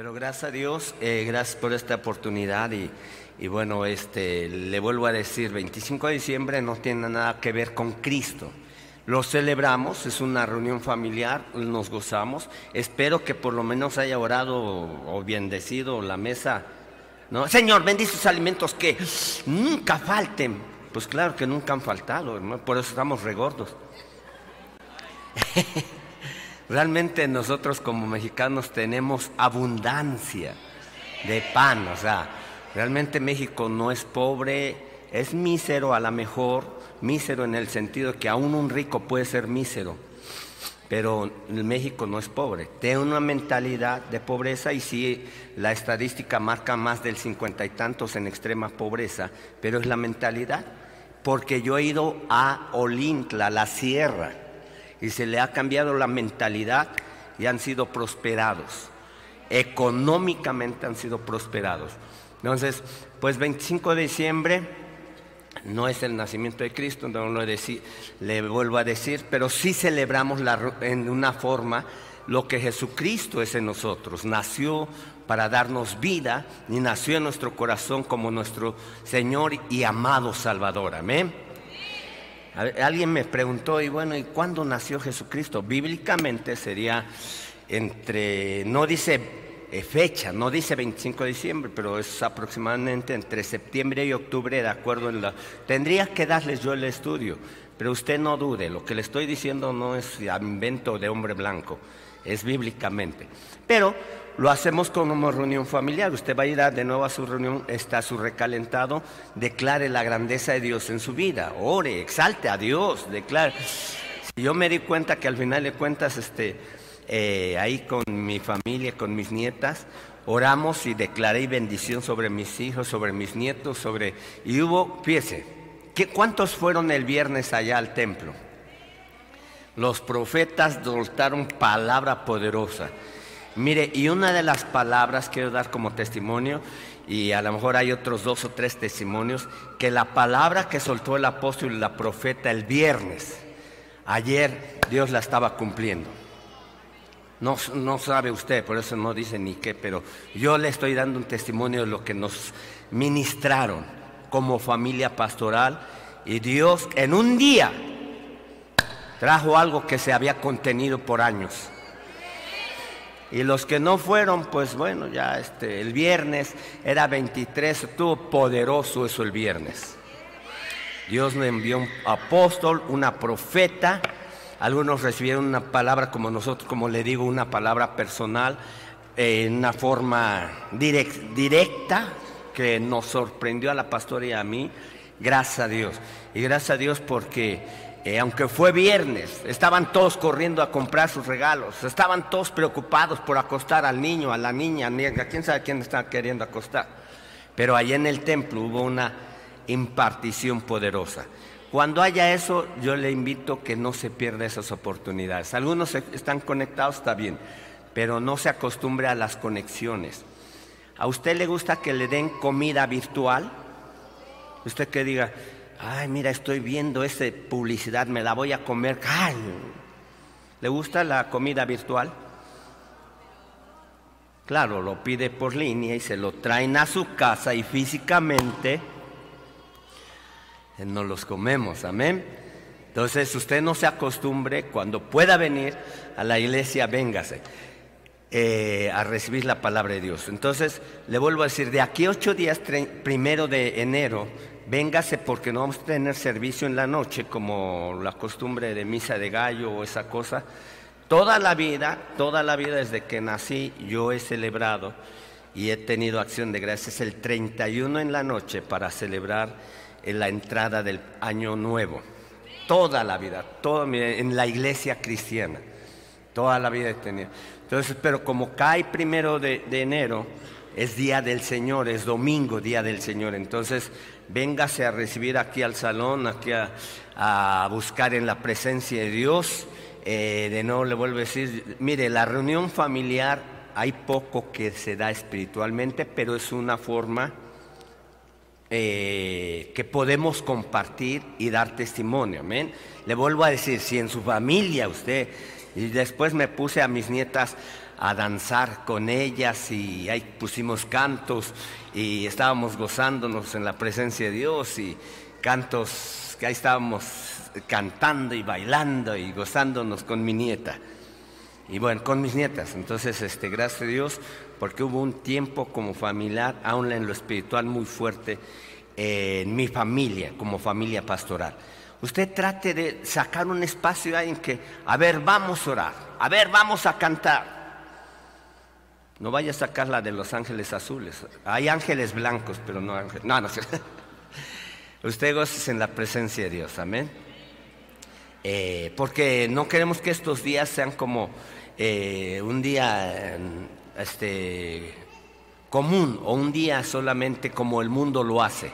Pero gracias a Dios, eh, gracias por esta oportunidad y, bueno, este, le vuelvo a decir, 25 de diciembre no tiene nada que ver con Cristo. Lo celebramos, es una reunión familiar, nos gozamos. Espero que por lo menos haya orado o bendecido la mesa. ¿no? Señor, bendice sus alimentos que nunca falten. Pues claro que nunca han faltado, hermano, por eso estamos regordos. Realmente nosotros como mexicanos tenemos abundancia de pan, o sea, realmente México no es pobre, es mísero a lo mejor, mísero en el sentido que aún un rico puede ser mísero, pero México no es pobre, tiene una mentalidad de pobreza y sí, la estadística marca más del cincuenta y tantos en extrema pobreza, pero es la mentalidad, porque yo he ido a Olintla, la sierra, y se le ha cambiado la mentalidad y han sido prosperados. Económicamente han sido prosperados. Entonces, pues 25 de diciembre no es el nacimiento de Cristo, no lo le vuelvo a decir, pero sí celebramos la, en una forma lo que Jesucristo es en nosotros. Nació para darnos vida y nació en nuestro corazón como nuestro Señor y amado Salvador. Amén. Alguien me preguntó, y bueno, ¿y cuándo nació Jesucristo? Bíblicamente sería entre, no dice eh, fecha, no dice 25 de diciembre, pero es aproximadamente entre septiembre y octubre, de acuerdo en la... Tendría que darles yo el estudio, pero usted no dude, lo que le estoy diciendo no es invento de hombre blanco, es bíblicamente. Pero lo hacemos una reunión familiar. Usted va a ir de nuevo a su reunión, está su recalentado, declare la grandeza de Dios en su vida, ore, exalte a Dios, declare. Si yo me di cuenta que al final de cuentas, este, eh, ahí con mi familia, con mis nietas, oramos y declaré bendición sobre mis hijos, sobre mis nietos, sobre... Y hubo, fíjese, ¿cuántos fueron el viernes allá al templo? Los profetas soltaron palabra poderosa. Mire, y una de las palabras quiero dar como testimonio, y a lo mejor hay otros dos o tres testimonios, que la palabra que soltó el apóstol y la profeta el viernes, ayer Dios la estaba cumpliendo. No, no sabe usted, por eso no dice ni qué, pero yo le estoy dando un testimonio de lo que nos ministraron como familia pastoral y Dios en un día trajo algo que se había contenido por años. Y los que no fueron, pues bueno, ya este, el viernes era 23, estuvo poderoso eso el viernes. Dios me envió un apóstol, una profeta, algunos recibieron una palabra como nosotros, como le digo, una palabra personal, en una forma directa que nos sorprendió a la pastora y a mí, gracias a Dios. Y gracias a Dios porque eh, aunque fue viernes, estaban todos corriendo a comprar sus regalos, estaban todos preocupados por acostar al niño, a la niña, a quién sabe quién está queriendo acostar. Pero allá en el templo hubo una impartición poderosa. Cuando haya eso, yo le invito que no se pierda esas oportunidades. Algunos están conectados, está bien, pero no se acostumbre a las conexiones. ¿A usted le gusta que le den comida virtual? Usted que diga, ay, mira, estoy viendo esa publicidad, me la voy a comer. Ay, ¿Le gusta la comida virtual? Claro, lo pide por línea y se lo traen a su casa y físicamente no los comemos, amén. Entonces usted no se acostumbre, cuando pueda venir a la iglesia, véngase eh, a recibir la palabra de Dios. Entonces le vuelvo a decir, de aquí ocho días, primero de enero, véngase porque no vamos a tener servicio en la noche como la costumbre de misa de gallo o esa cosa. Toda la vida, toda la vida desde que nací yo he celebrado y he tenido acción de gracias el 31 en la noche para celebrar la entrada del año nuevo. Toda la vida, todo, en la iglesia cristiana. Toda la vida he tenido. Entonces, pero como cae primero de enero, es día del Señor, es domingo, día del Señor. Entonces, véngase a recibir aquí al salón, aquí a, buscar en la presencia de Dios. Eh, de nuevo le vuelvo a decir, mire, la reunión familiar hay poco que se da espiritualmente, pero es una forma eh, que podemos compartir y dar testimonio. Amén. Le vuelvo a decir, si en su familia usted, y después me puse a mis nietas a danzar con ellas y ahí pusimos cantos y estábamos gozándonos en la presencia de Dios y cantos que ahí estábamos cantando y bailando y gozándonos con mi nieta. Y bueno, con mis nietas. Entonces, este, gracias a Dios, porque hubo un tiempo como familiar, aún en lo espiritual muy fuerte, en mi familia, como familia pastoral. Usted trate de sacar un espacio ahí en que, a ver, vamos a orar, a ver, vamos a cantar. No vaya a sacar la de los ángeles azules. Hay ángeles blancos, pero no ángeles. No, no. Usted goce en la presencia de Dios, amén. Eh, porque no queremos que estos días sean como eh, un día este, común o un día solamente como el mundo lo hace,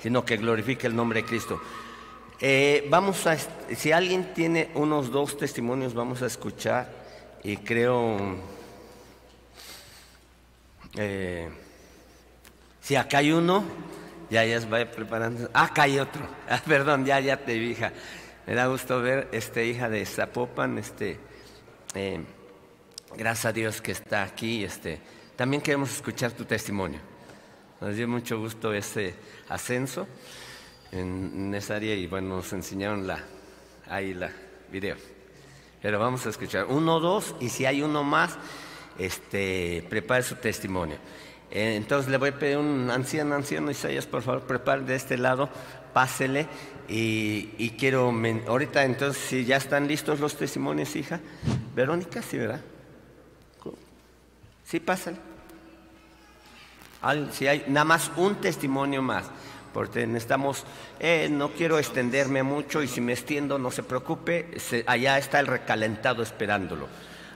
sino que glorifique el nombre de Cristo. Eh, vamos a, si alguien tiene unos dos testimonios, vamos a escuchar y creo, eh, si acá hay uno, ya ya se vaya preparando. Ah, acá hay otro. Ah, perdón, ya ya te vi, hija. Me da gusto ver, este hija de Zapopan, este, eh, gracias a Dios que está aquí. Este, también queremos escuchar tu testimonio. Nos dio mucho gusto ese ascenso en, esa área y bueno, nos enseñaron la, ahí la video. Pero vamos a escuchar uno, dos y si hay uno más, este, prepare su testimonio. Eh, entonces le voy a pedir un anciano, anciano Isaías, por favor, prepare de este lado, pásele y, quiero, ahorita entonces si ya están listos los testimonios, hija. Verónica, sí, ¿verdad? Sí, pásale. Si hay nada más un testimonio más porque necesitamos, eh, no quiero extenderme mucho y si me extiendo no se preocupe, allá está el recalentado esperándolo.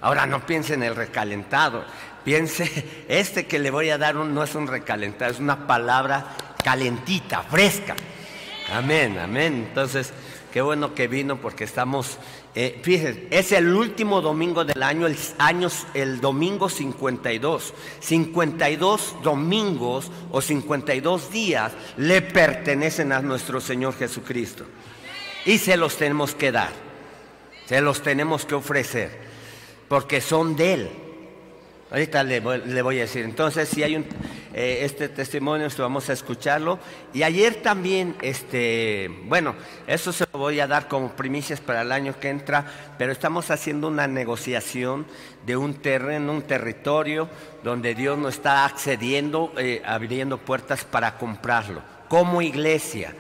Ahora no piense en el recalentado, piense, este que le voy a dar no es un recalentado, es una palabra calentita, fresca. Amén, amén. Entonces, qué bueno que vino porque estamos eh, fíjense, es el último domingo del año, el, el domingo 52. 52 domingos o 52 días le pertenecen a nuestro Señor Jesucristo. Y se los tenemos que dar, se los tenemos que ofrecer, porque son de Él. Ahorita le voy, a decir. Entonces, si hay un, eh, este testimonio, vamos a escucharlo. Y ayer también, este, bueno, eso se lo voy a dar como primicias para el año que entra, pero estamos haciendo una negociación de un terreno, un territorio donde Dios nos está accediendo, eh, abriendo puertas para comprarlo. Como iglesia,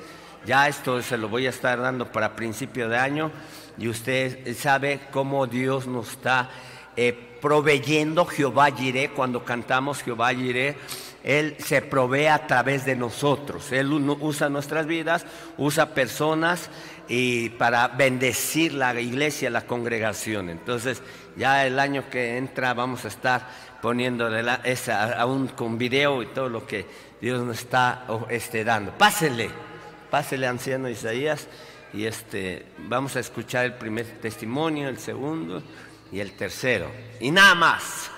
ya esto se lo voy a estar dando para principio de año y usted sabe cómo Dios nos está eh, proveyendo Jehová Jiré, cuando cantamos Jehová Jiré, Él se provee a través de nosotros. Él usa nuestras vidas, usa personas y para bendecir la iglesia, la congregación. Entonces, ya el año que entra vamos a estar poniendo esa, aún con video y todo lo que Dios nos está este, dando. Pásele, pásele anciano Isaías y este, vamos a escuchar el primer testimonio, el segundo y el tercero. Y nada más.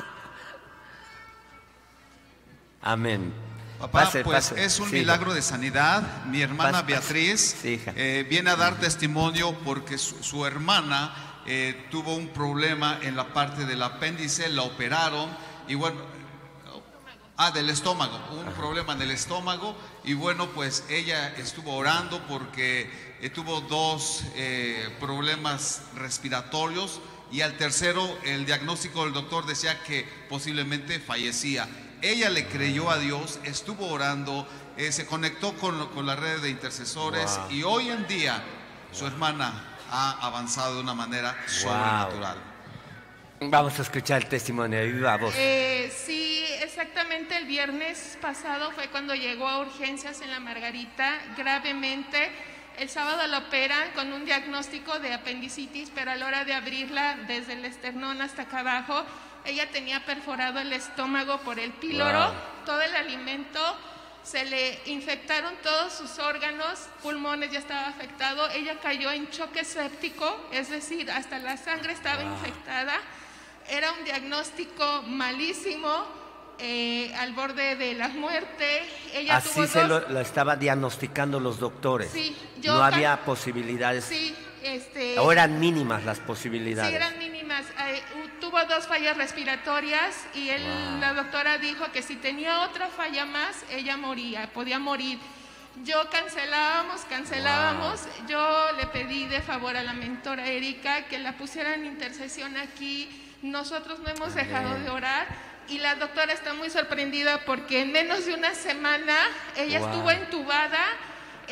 Amén. Papá, pues es un milagro de sanidad. Mi hermana Beatriz eh, viene a dar testimonio porque su, hermana eh, tuvo un problema en la parte del apéndice, la operaron y bueno, ah, del estómago, un problema en el estómago y bueno, pues ella estuvo orando porque eh, tuvo dos problemas respiratorios y al tercero el diagnóstico del doctor decía que posiblemente fallecía. Ella le creyó a Dios, estuvo orando, eh, se conectó con, la red de intercesores y hoy en día su hermana ha avanzado de una manera sobrenatural. Vamos a escuchar el testimonio, viva voz. Eh, sí, exactamente el viernes pasado fue cuando llegó a urgencias en la Margarita gravemente el sábado la operan con un diagnóstico de apendicitis, pero a la hora de abrirla desde el esternón hasta acá abajo, ella tenía perforado el estómago por el píloro, todo el alimento, se le infectaron todos sus órganos, pulmones ya estaba afectado, ella cayó en choque séptico, es decir, hasta la sangre estaba infectada, era un diagnóstico malísimo, eh, al borde de la muerte. Ella Así se lo, estaba diagnosticando los doctores. no había posibilidades. Sí, este, o eran mínimas las posibilidades. Sí, eran mínimas. tuvo dos fallas respiratorias y la doctora dijo que si tenía otra falla más, ella moría, podía morir. Yo cancelábamos, cancelábamos. Yo le pedí de favor a la mentora Erika que la pusiera en intercesión aquí. Nosotros no hemos dejado de orar y la doctora está muy sorprendida porque en menos de una semana ella estuvo entubada.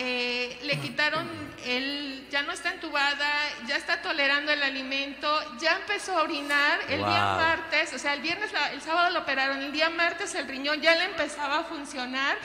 Eh, le quitaron el, ya no está entubada, ya está tolerando el alimento, ya empezó a orinar el día martes, o sea, el viernes, el sábado lo operaron, el día martes el riñón ya le empezaba a funcionar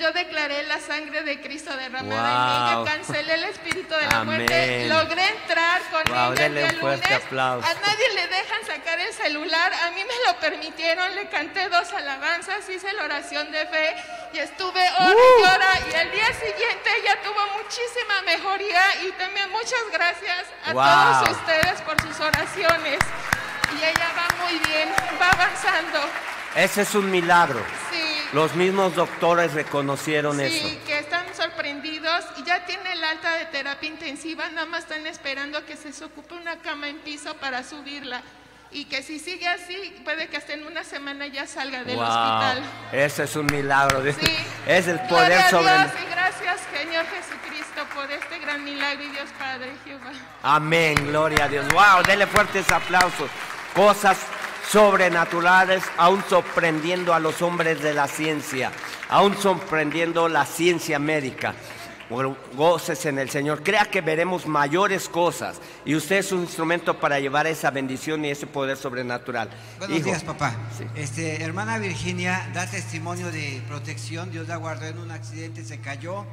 yo declaré la sangre de Cristo derramada en ella, cancelé el espíritu de la muerte, logré entrar con ella el día lunes. A nadie le dejan sacar el celular, a mí me lo permitieron, le canté dos alabanzas, hice la oración de fe y estuve hora y uh. hora y el día siguiente ella tuvo muchísima mejoría y también muchas gracias a todos ustedes por sus oraciones. Y ella va muy bien, va avanzando. Ese es un milagro. Sí. Los mismos doctores reconocieron eso. Sí, que están sorprendidos y ya tiene el alta de terapia intensiva, nada más están esperando a que se ocupe una cama en piso para subirla. Y que si sigue así, puede que hasta en una semana ya salga del hospital. Ese es un milagro. Sí. Es el poder sobre. Dios y gracias, Señor Jesucristo, por este gran milagro y Dios Padre Jehová. Amén, gloria a Dios. Wow, denle fuertes aplausos. Cosas sobrenaturales, aún sorprendiendo a los hombres de la ciencia, aún sorprendiendo la ciencia médica. Goces en el Señor, crea que veremos mayores cosas y usted es un instrumento para llevar esa bendición y ese poder sobrenatural. Buenos días, papá. Este, hermana Virginia da testimonio de protección. Dios la guardó en un accidente, se cayó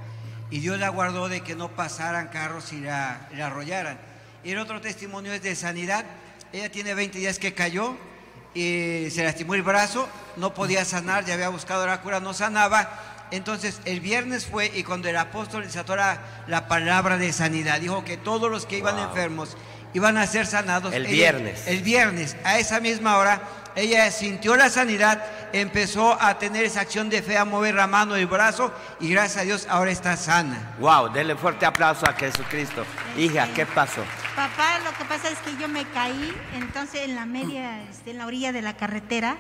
y Dios la guardó de que no pasaran carros y la, la arrollaran. Y el otro testimonio es de sanidad. Ella tiene 20 días que cayó y se lastimó el brazo, no podía sanar, ya había buscado la cura, no sanaba. Entonces el viernes fue y cuando el apóstol desató la, palabra de sanidad, dijo que todos los que iban enfermos iban a ser sanados. El viernes. El viernes, a esa misma hora, ella sintió la sanidad, empezó a tener esa acción de fe, a mover la mano y el brazo y gracias a Dios ahora está sana. Wow, denle fuerte aplauso a Jesucristo. Hija, ¿qué pasó? Papá, lo que pasa es que yo me caí, entonces en la media, este, en la orilla de la carretera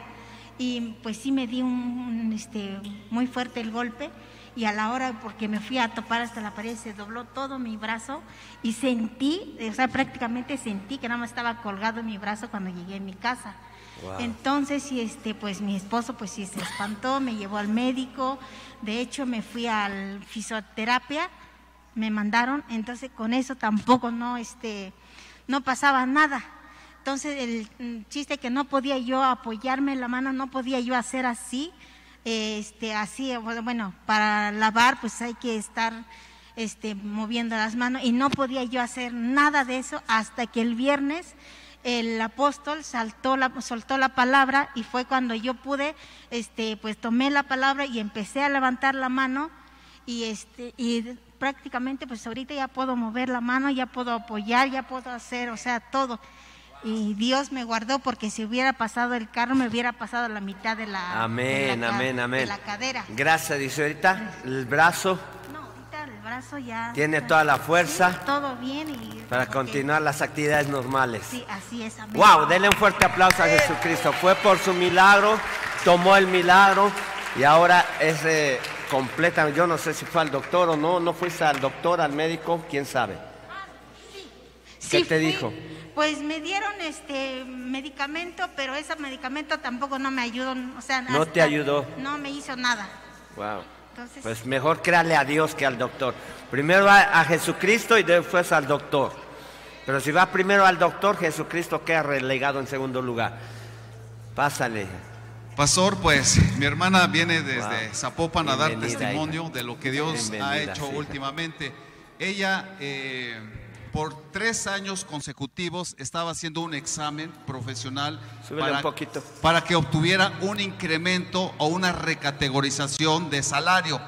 y pues sí me di un, este, muy fuerte el golpe y a la hora, porque me fui a topar hasta la pared, se dobló todo mi brazo y sentí, o sea, prácticamente sentí que nada más estaba colgado mi brazo cuando llegué a mi casa. Entonces, y este, pues mi esposo, pues sí se espantó, me llevó al médico. De hecho, me fui al fisioterapia, me mandaron. Entonces, con eso tampoco no, este, no pasaba nada. Entonces, el chiste que no podía yo apoyarme en la mano, no podía yo hacer así, este, así, bueno, para lavar, pues hay que estar este, moviendo las manos y no podía yo hacer nada de eso hasta que el viernes el apóstol saltó la, soltó la palabra y fue cuando yo pude, este, pues tomé la palabra y empecé a levantar la mano y, este, y prácticamente pues ahorita ya puedo mover la mano, ya puedo apoyar, ya puedo hacer, o sea, todo. Y Dios me guardó porque si hubiera pasado el carro me hubiera pasado la mitad de la, amén, amén, amén. De la cadera. Gracias, dice ahorita el brazo el brazo ya. Tiene toda la fuerza. todo bien y. Para continuar las actividades normales. Sí, así es. Wow, denle un fuerte aplauso a Jesucristo. Fue por su milagro, tomó el milagro y ahora es eh, completa. Yo no sé si fue al doctor o no. ¿No fuiste al doctor, al médico? ¿Quién sabe? ¿Qué te dijo? Pues me dieron este medicamento, pero ese medicamento tampoco no me ayudó. O sea, no te ayudó. No me hizo nada. Wow pues mejor créale a Dios que al doctor. Primero va a Jesucristo y después al doctor. Pero si va primero al doctor, Jesucristo queda relegado en segundo lugar. Pásale. Pastor, pues mi hermana viene desde Zapopan a dar testimonio de lo que Dios ha hecho últimamente. Ella eh, por tres años consecutivos estaba haciendo un examen profesional para, para, que obtuviera un incremento o una recategorización de salario.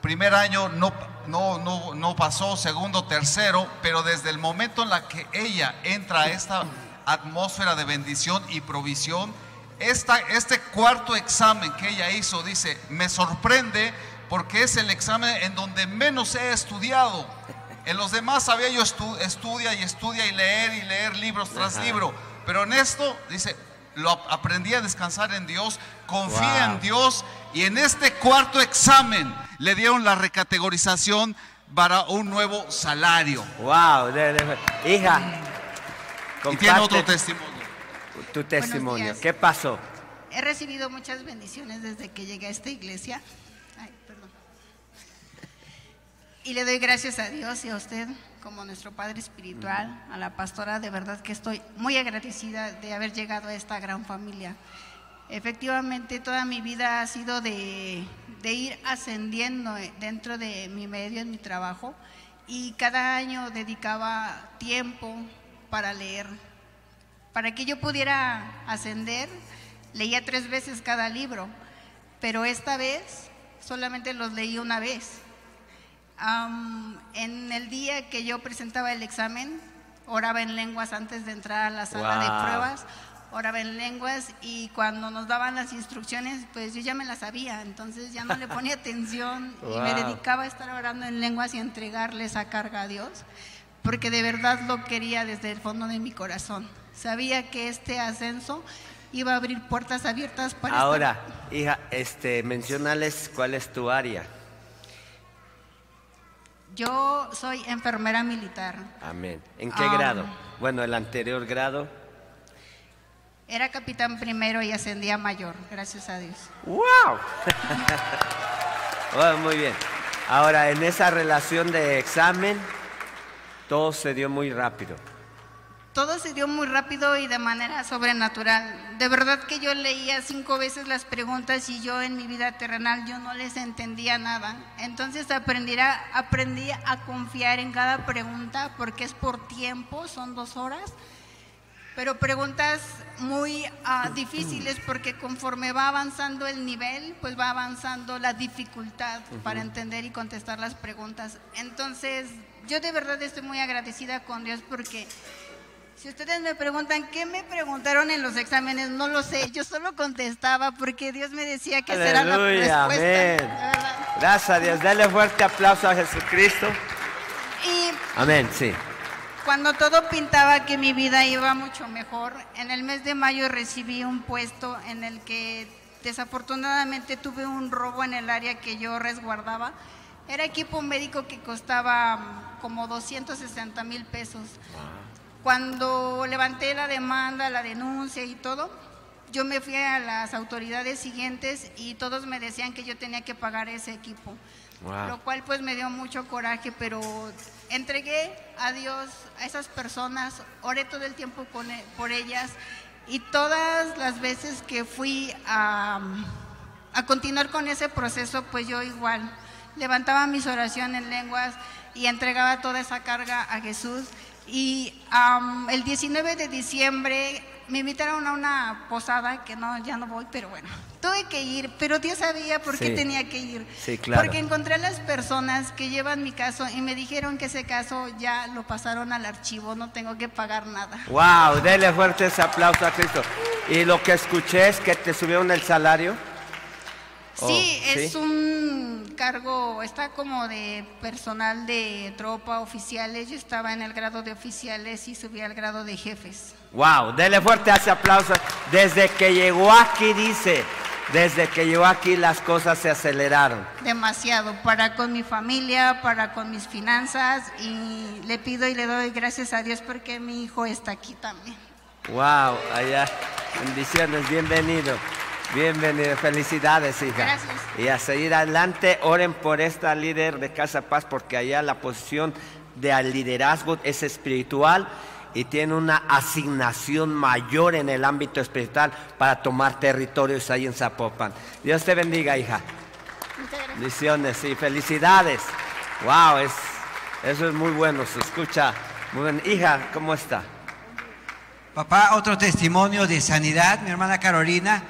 Primer año no, no, no, no pasó, segundo, tercero, pero desde el momento en la que ella entra a esta atmósfera de bendición y provisión, esta, este cuarto examen que ella hizo, dice, me sorprende porque es el examen en donde menos he estudiado En los demás había yo estudia y estudia y leer y leer libros tras libro. Pero en esto, dice, lo aprendí a descansar en Dios, confía en Dios y en este cuarto examen le dieron la recategorización para un nuevo salario. Wow, hija. Y tiene otro testimonio. Tu testimonio. ¿Qué pasó? He recibido muchas bendiciones desde que llegué a esta iglesia. Y le doy gracias a Dios y a usted como nuestro Padre Espiritual, a la pastora, de verdad que estoy muy agradecida de haber llegado a esta gran familia. Efectivamente, toda mi vida ha sido de, ir ascendiendo dentro de mi medio, en mi trabajo, y cada año dedicaba tiempo para leer. Para que yo pudiera ascender, leía tres veces cada libro, pero esta vez solamente los leí una vez en el día que yo presentaba el examen, oraba en lenguas antes de entrar a la sala de pruebas, oraba en lenguas y cuando nos daban las instrucciones, pues yo ya me las sabía, entonces ya no le ponía atención y me dedicaba a estar orando en lenguas y entregarle esa carga a Dios, porque de verdad lo quería desde el fondo de mi corazón. Sabía que este ascenso iba a abrir puertas abiertas para Ahora, hija, este, mencionales cuál es tu área. Yo soy enfermera militar. Amén. ¿En qué grado? Bueno, el anterior grado. Era capitán primero y ascendía mayor, gracias a Dios. ¡Wow! muy bien. Ahora, en esa relación de examen, todo se dio muy rápido todo se dio muy rápido y de manera sobrenatural. De verdad que yo leía cinco veces las preguntas y yo en mi vida terrenal yo no les entendía nada. Entonces aprendí a, aprendí a confiar en cada pregunta porque es por tiempo, son dos horas. Pero preguntas muy ah, difíciles porque conforme va avanzando el nivel, pues va avanzando la dificultad para entender y contestar las preguntas. Entonces, yo de verdad estoy muy agradecida con Dios porque si ustedes me preguntan qué me preguntaron en los exámenes, no lo sé. Yo solo contestaba porque Dios me decía que será la respuesta. Gracias a Dios. Dale fuerte aplauso a Jesucristo. Y amén, sí. Cuando todo pintaba que mi vida iba mucho mejor, en el mes de mayo recibí un puesto en el que desafortunadamente tuve un robo en el área que yo resguardaba. Era equipo médico que costaba como 260 mil pesos. Cuando levanté la demanda, la denuncia y todo, yo me fui a las autoridades siguientes y todos me decían que yo tenía que pagar ese equipo. Lo cual pues me dio mucho coraje, pero entregué a Dios a esas personas, oré todo el tiempo e, por ellas y todas las veces que fui a, a continuar con ese proceso, pues yo igual levantaba mis oraciones en lenguas y entregaba toda esa carga a Jesús y el 19 de diciembre me invitaron a una posada, que no, ya no voy, pero bueno, tuve que ir, pero Dios sabía por qué tenía que ir. Sí, claro. Porque encontré a las personas que llevan mi caso y me dijeron que ese caso ya lo pasaron al archivo, no tengo que pagar nada. ¡Wow! Dele fuerte ese aplauso a Cristo. ¿Y lo que escuché es que te subieron el salario? Sí, oh, es un cargo, está como de personal de tropa, oficiales. Yo estaba en el grado de oficiales y subí al grado de jefes. Wow, dele fuerte ese aplauso. Desde que llegó aquí, dice, desde que llegó aquí las cosas se aceleraron. Demasiado, para con mi familia, para con mis finanzas y le pido y le doy gracias a Dios porque mi hijo está aquí también. Wow, allá, bendiciones, bienvenido. Bienvenido, felicidades, hija. Gracias. Y a seguir adelante, oren por esta líder de Casa Paz, porque allá la posición de liderazgo es espiritual y tiene una asignación mayor en el ámbito espiritual para tomar territorios ahí en Zapopan. Dios te bendiga, hija. Bendiciones y felicidades. Wow, es, eso es muy bueno, se escucha muy bien. Hija, ¿cómo está? Papá, otro testimonio de sanidad, mi hermana Carolina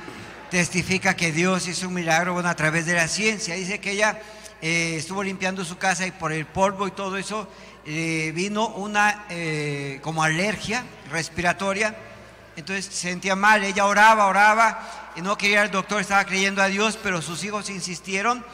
testifica que Dios hizo un milagro bueno, a través de la ciencia. Dice que ella eh, estuvo limpiando su casa y por el polvo y todo eso eh, vino una eh, como alergia respiratoria. Entonces se sentía mal, ella oraba, oraba y no quería el doctor, estaba creyendo a Dios, pero sus hijos insistieron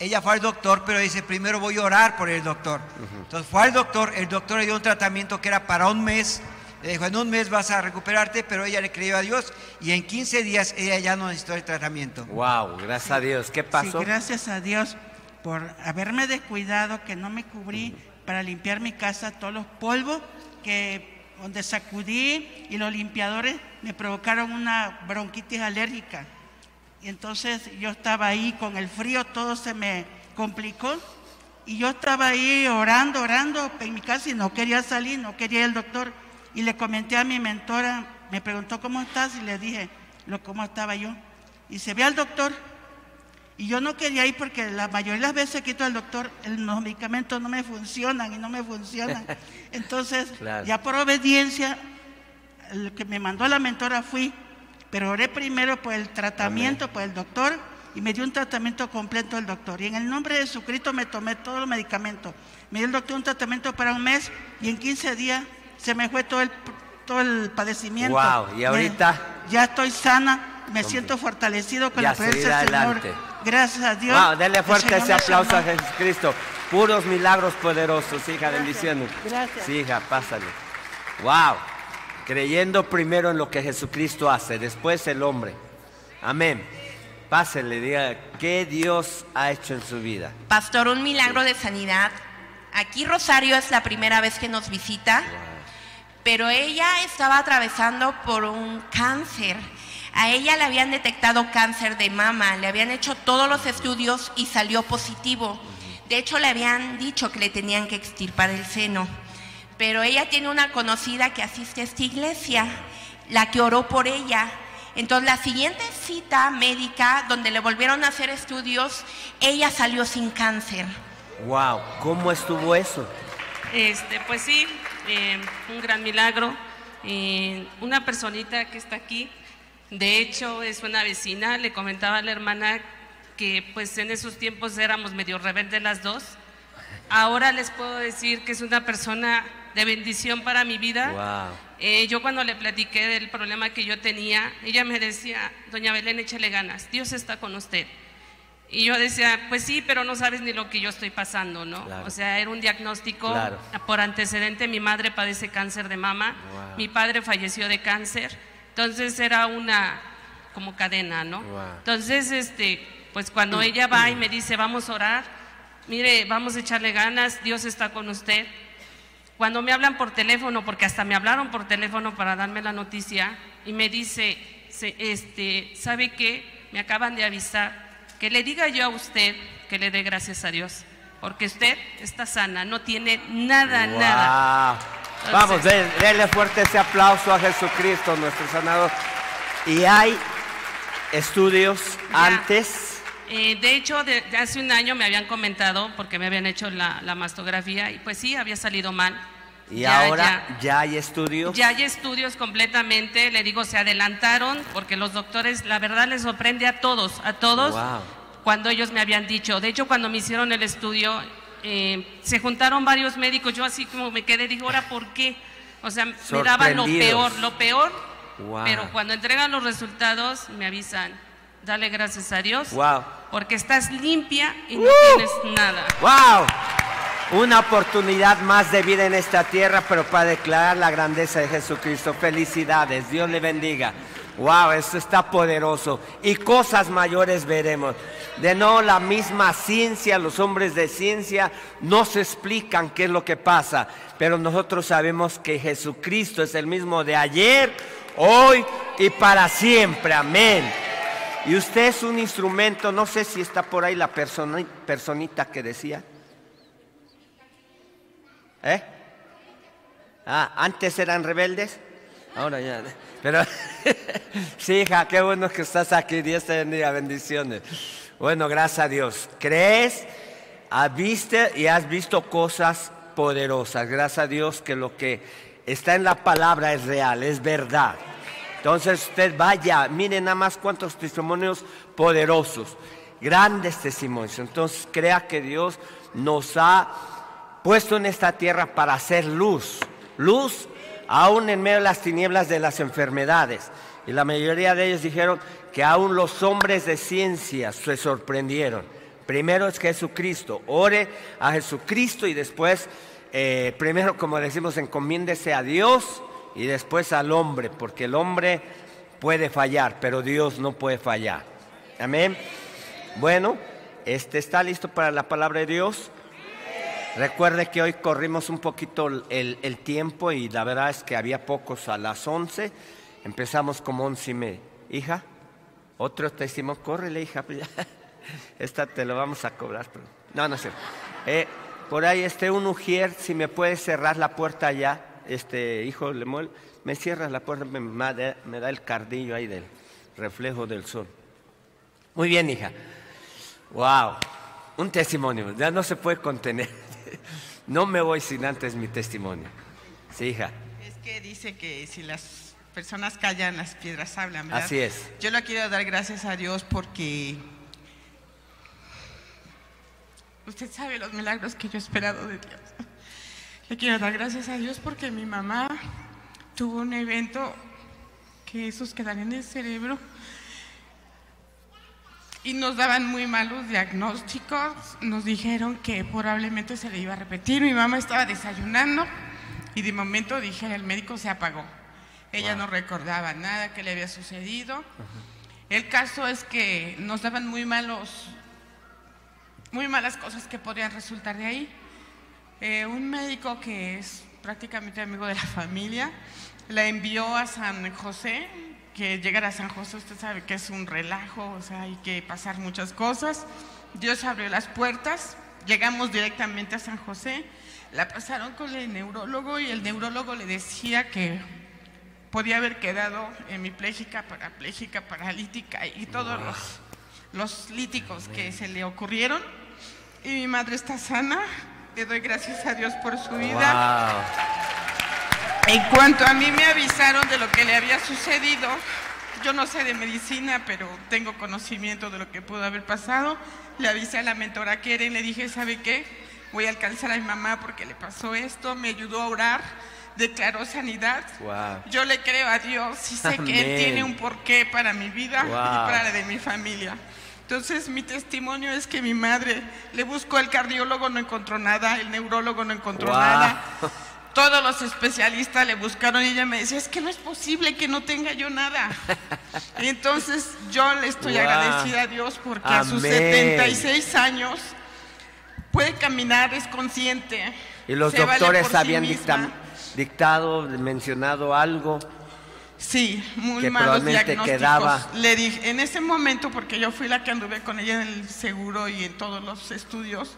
ella fue al doctor, pero dice, primero voy a orar por el doctor. Entonces fue al doctor, el doctor le dio un tratamiento que era para un mes. Le dijo, en un mes vas a recuperarte, pero ella le creyó a Dios y en 15 días ella ya no necesitó el tratamiento. Wow, gracias a Dios. ¿Qué pasó? Sí, gracias a Dios por haberme descuidado, que no me cubrí para limpiar mi casa, todos los polvos que donde sacudí y los limpiadores me provocaron una bronquitis alérgica. Y entonces yo estaba ahí con el frío, todo se me complicó. Y yo estaba ahí orando, orando en mi casa y no quería salir, no quería ir al doctor. Y le comenté a mi mentora, me preguntó cómo estás y le dije lo cómo estaba yo. Y se ve al doctor. Y yo no quería ir porque la mayoría de las veces que al doctor, los medicamentos no me funcionan y no me funcionan. Entonces, ya por obediencia, el que me mandó a la mentora fui pero oré primero por el tratamiento, por el doctor, y me dio un tratamiento completo el doctor. Y en el nombre de Jesucristo me tomé todos los medicamentos. Me dio el doctor un tratamiento para un mes y en 15 días se me fue todo el, todo el padecimiento. Wow, y ahorita. ya estoy sana, me siento fortalecido con la presencia del Señor. Gracias a Dios. Wow, denle fuerte ese aplauso a Jesucristo. Puros milagros poderosos, hija, bendiciones. Gracias. Sí, hija, pásale. Wow creyendo primero en lo que Jesucristo hace, después el hombre. Amén. Pásele, diga, ¿qué Dios ha hecho en su vida? Pastor, un milagro de sanidad. Aquí Rosario es la primera vez que nos visita, pero ella estaba atravesando por un cáncer. A ella le habían detectado cáncer de mama, le habían hecho todos los estudios y salió positivo. De hecho, le habían dicho que le tenían que extirpar el seno pero ella tiene una conocida que asiste a esta iglesia, la que oró por ella. Entonces la siguiente cita médica, donde le volvieron a hacer estudios, ella salió sin cáncer. Wow, ¿cómo estuvo eso? Este, pues sí, eh, un gran milagro. Eh, una personita que está aquí, de hecho es una vecina, le comentaba a la hermana que pues en esos tiempos éramos medio rebeldes las dos. Ahora les puedo decir que es una persona de bendición para mi vida. Eh, yo cuando le platiqué del problema que yo tenía, ella me decía, doña Belén, échale ganas, Dios está con usted. Y yo decía, pues sí, pero no sabes ni lo que yo estoy pasando, ¿no? O sea, era un diagnóstico por antecedente. Mi madre padece cáncer de mama, mi padre falleció de cáncer, entonces era una como cadena, ¿no? Entonces, este, pues cuando ella va y me dice, vamos a orar, mire, vamos a echarle ganas, Dios está con usted. Cuando me hablan por teléfono, porque hasta me hablaron por teléfono para darme la noticia, y me dice, este, ¿sabe qué? Me acaban de avisar que le diga yo a usted que le dé gracias a Dios, porque usted está sana, no tiene nada, nada. Vamos, denle fuerte ese aplauso a Jesucristo, nuestro sanador. Y hay estudios antes. Eh, de hecho, de, hace un año me habían comentado, porque me habían hecho la, la mastografía, y pues sí, había salido mal. ¿Y ahora ya. hay estudios? Ya hay estudios completamente, le digo, se adelantaron porque los doctores, la verdad les sorprende a todos, a todos, cuando ellos me habían dicho. De hecho, cuando me hicieron el estudio, eh, se juntaron varios médicos, yo así como me quedé, digo, ahora, ¿por qué? O sea, me daban lo peor, lo peor, pero cuando entregan los resultados me avisan, dale gracias a Dios, porque estás limpia y no tienes nada. ¡Wow! Una oportunidad más de vida en esta tierra, pero para declarar la grandeza de Jesucristo. Felicidades, Dios le bendiga. Wow, esto está poderoso. Y cosas mayores veremos. De no la misma ciencia, los hombres de ciencia no se explican qué es lo que pasa, pero nosotros sabemos que Jesucristo es el mismo de ayer, hoy y para siempre. Amén. Y usted es un instrumento, no sé si está por ahí la personita que decía. ¿Eh? Ah, antes eran rebeldes, ahora ya. Pero sí, hija, qué bueno que estás aquí. Dios te bendiga, bendiciones. Bueno, gracias a Dios. ¿Crees? Has visto y has visto cosas poderosas. Gracias a Dios que lo que está en la palabra es real, es verdad. Entonces usted vaya, miren nada más cuántos testimonios poderosos, grandes testimonios. Entonces crea que Dios nos ha puesto en esta tierra para hacer luz, luz aún en medio de las tinieblas de las enfermedades. Y la mayoría de ellos dijeron que aún los hombres de ciencia se sorprendieron. Primero es Jesucristo. Ore a Jesucristo y después, eh, primero como decimos, encomiéndese a Dios y después al hombre, porque el hombre puede fallar, pero Dios no puede fallar. Amén. Bueno, este está listo para la palabra de Dios. Recuerde que hoy corrimos un poquito el, el, tiempo y la verdad es que había pocos a las 11. Empezamos como 11 y media. Hija, otro testimonio, córrele hija. Esta te lo vamos a cobrar. No, no sé. Eh, por ahí este un ujier, si me puede cerrar la puerta allá, este hijo Lemuel, me cierra la puerta, me, me da el cardillo ahí del reflejo del sol. Muy bien, hija. Wow, un testimonio, ya no se puede contener. No me voy sin antes mi testimonio. Sí, hija. Es que dice que si las personas callan, las piedras hablan, ¿verdad? Así es. Yo le quiero dar gracias a Dios porque Usted sabe los milagros que yo he esperado de Dios. Le quiero dar gracias a Dios porque mi mamá tuvo un evento que esos quedan en el cerebro y nos daban muy malos diagnósticos. Nos dijeron que probablemente se le iba a repetir. Mi mamá estaba desayunando y de momento dije, el médico se apagó. Ella no recordaba nada que le había sucedido. El caso es que nos daban muy malos muy malas cosas que podrían resultar de ahí. Eh, un médico que es prácticamente amigo de la familia la envió a San José, que llegar a San José usted sabe que es un relajo, o sea, hay que pasar muchas cosas. Dios abrió las puertas, llegamos directamente a San José, la pasaron con el neurólogo y el neurólogo le decía que podía haber quedado hemipléjica, parapléjica, paralítica y todos los, los líticos que se le ocurrieron y mi madre está sana. Le doy gracias a Dios por su vida. En cuanto a mí me avisaron de lo que le había sucedido, yo no sé de medicina, pero tengo conocimiento de lo que pudo haber pasado. Le avisé a la mentora Keren, le dije, ¿sabe qué? Voy a alcanzar a mi mamá porque le pasó esto, me ayudó a orar, declaró sanidad. Yo le creo a Dios y sé que Él tiene un porqué para mi vida y para la de mi familia. Entonces mi testimonio es que mi madre le buscó al cardiólogo, no encontró nada, el neurólogo no encontró nada. Todos los especialistas le buscaron y ella me decía, es que no es posible que no tenga yo nada. Y entonces yo le estoy agradecida a Dios porque a sus 76 años puede caminar, es consciente. Y los doctores habían dictado, mencionado algo. Sí, muy malos diagnósticos. Le dije, en ese momento, porque yo fui la que anduve con ella en el seguro y en todos los estudios,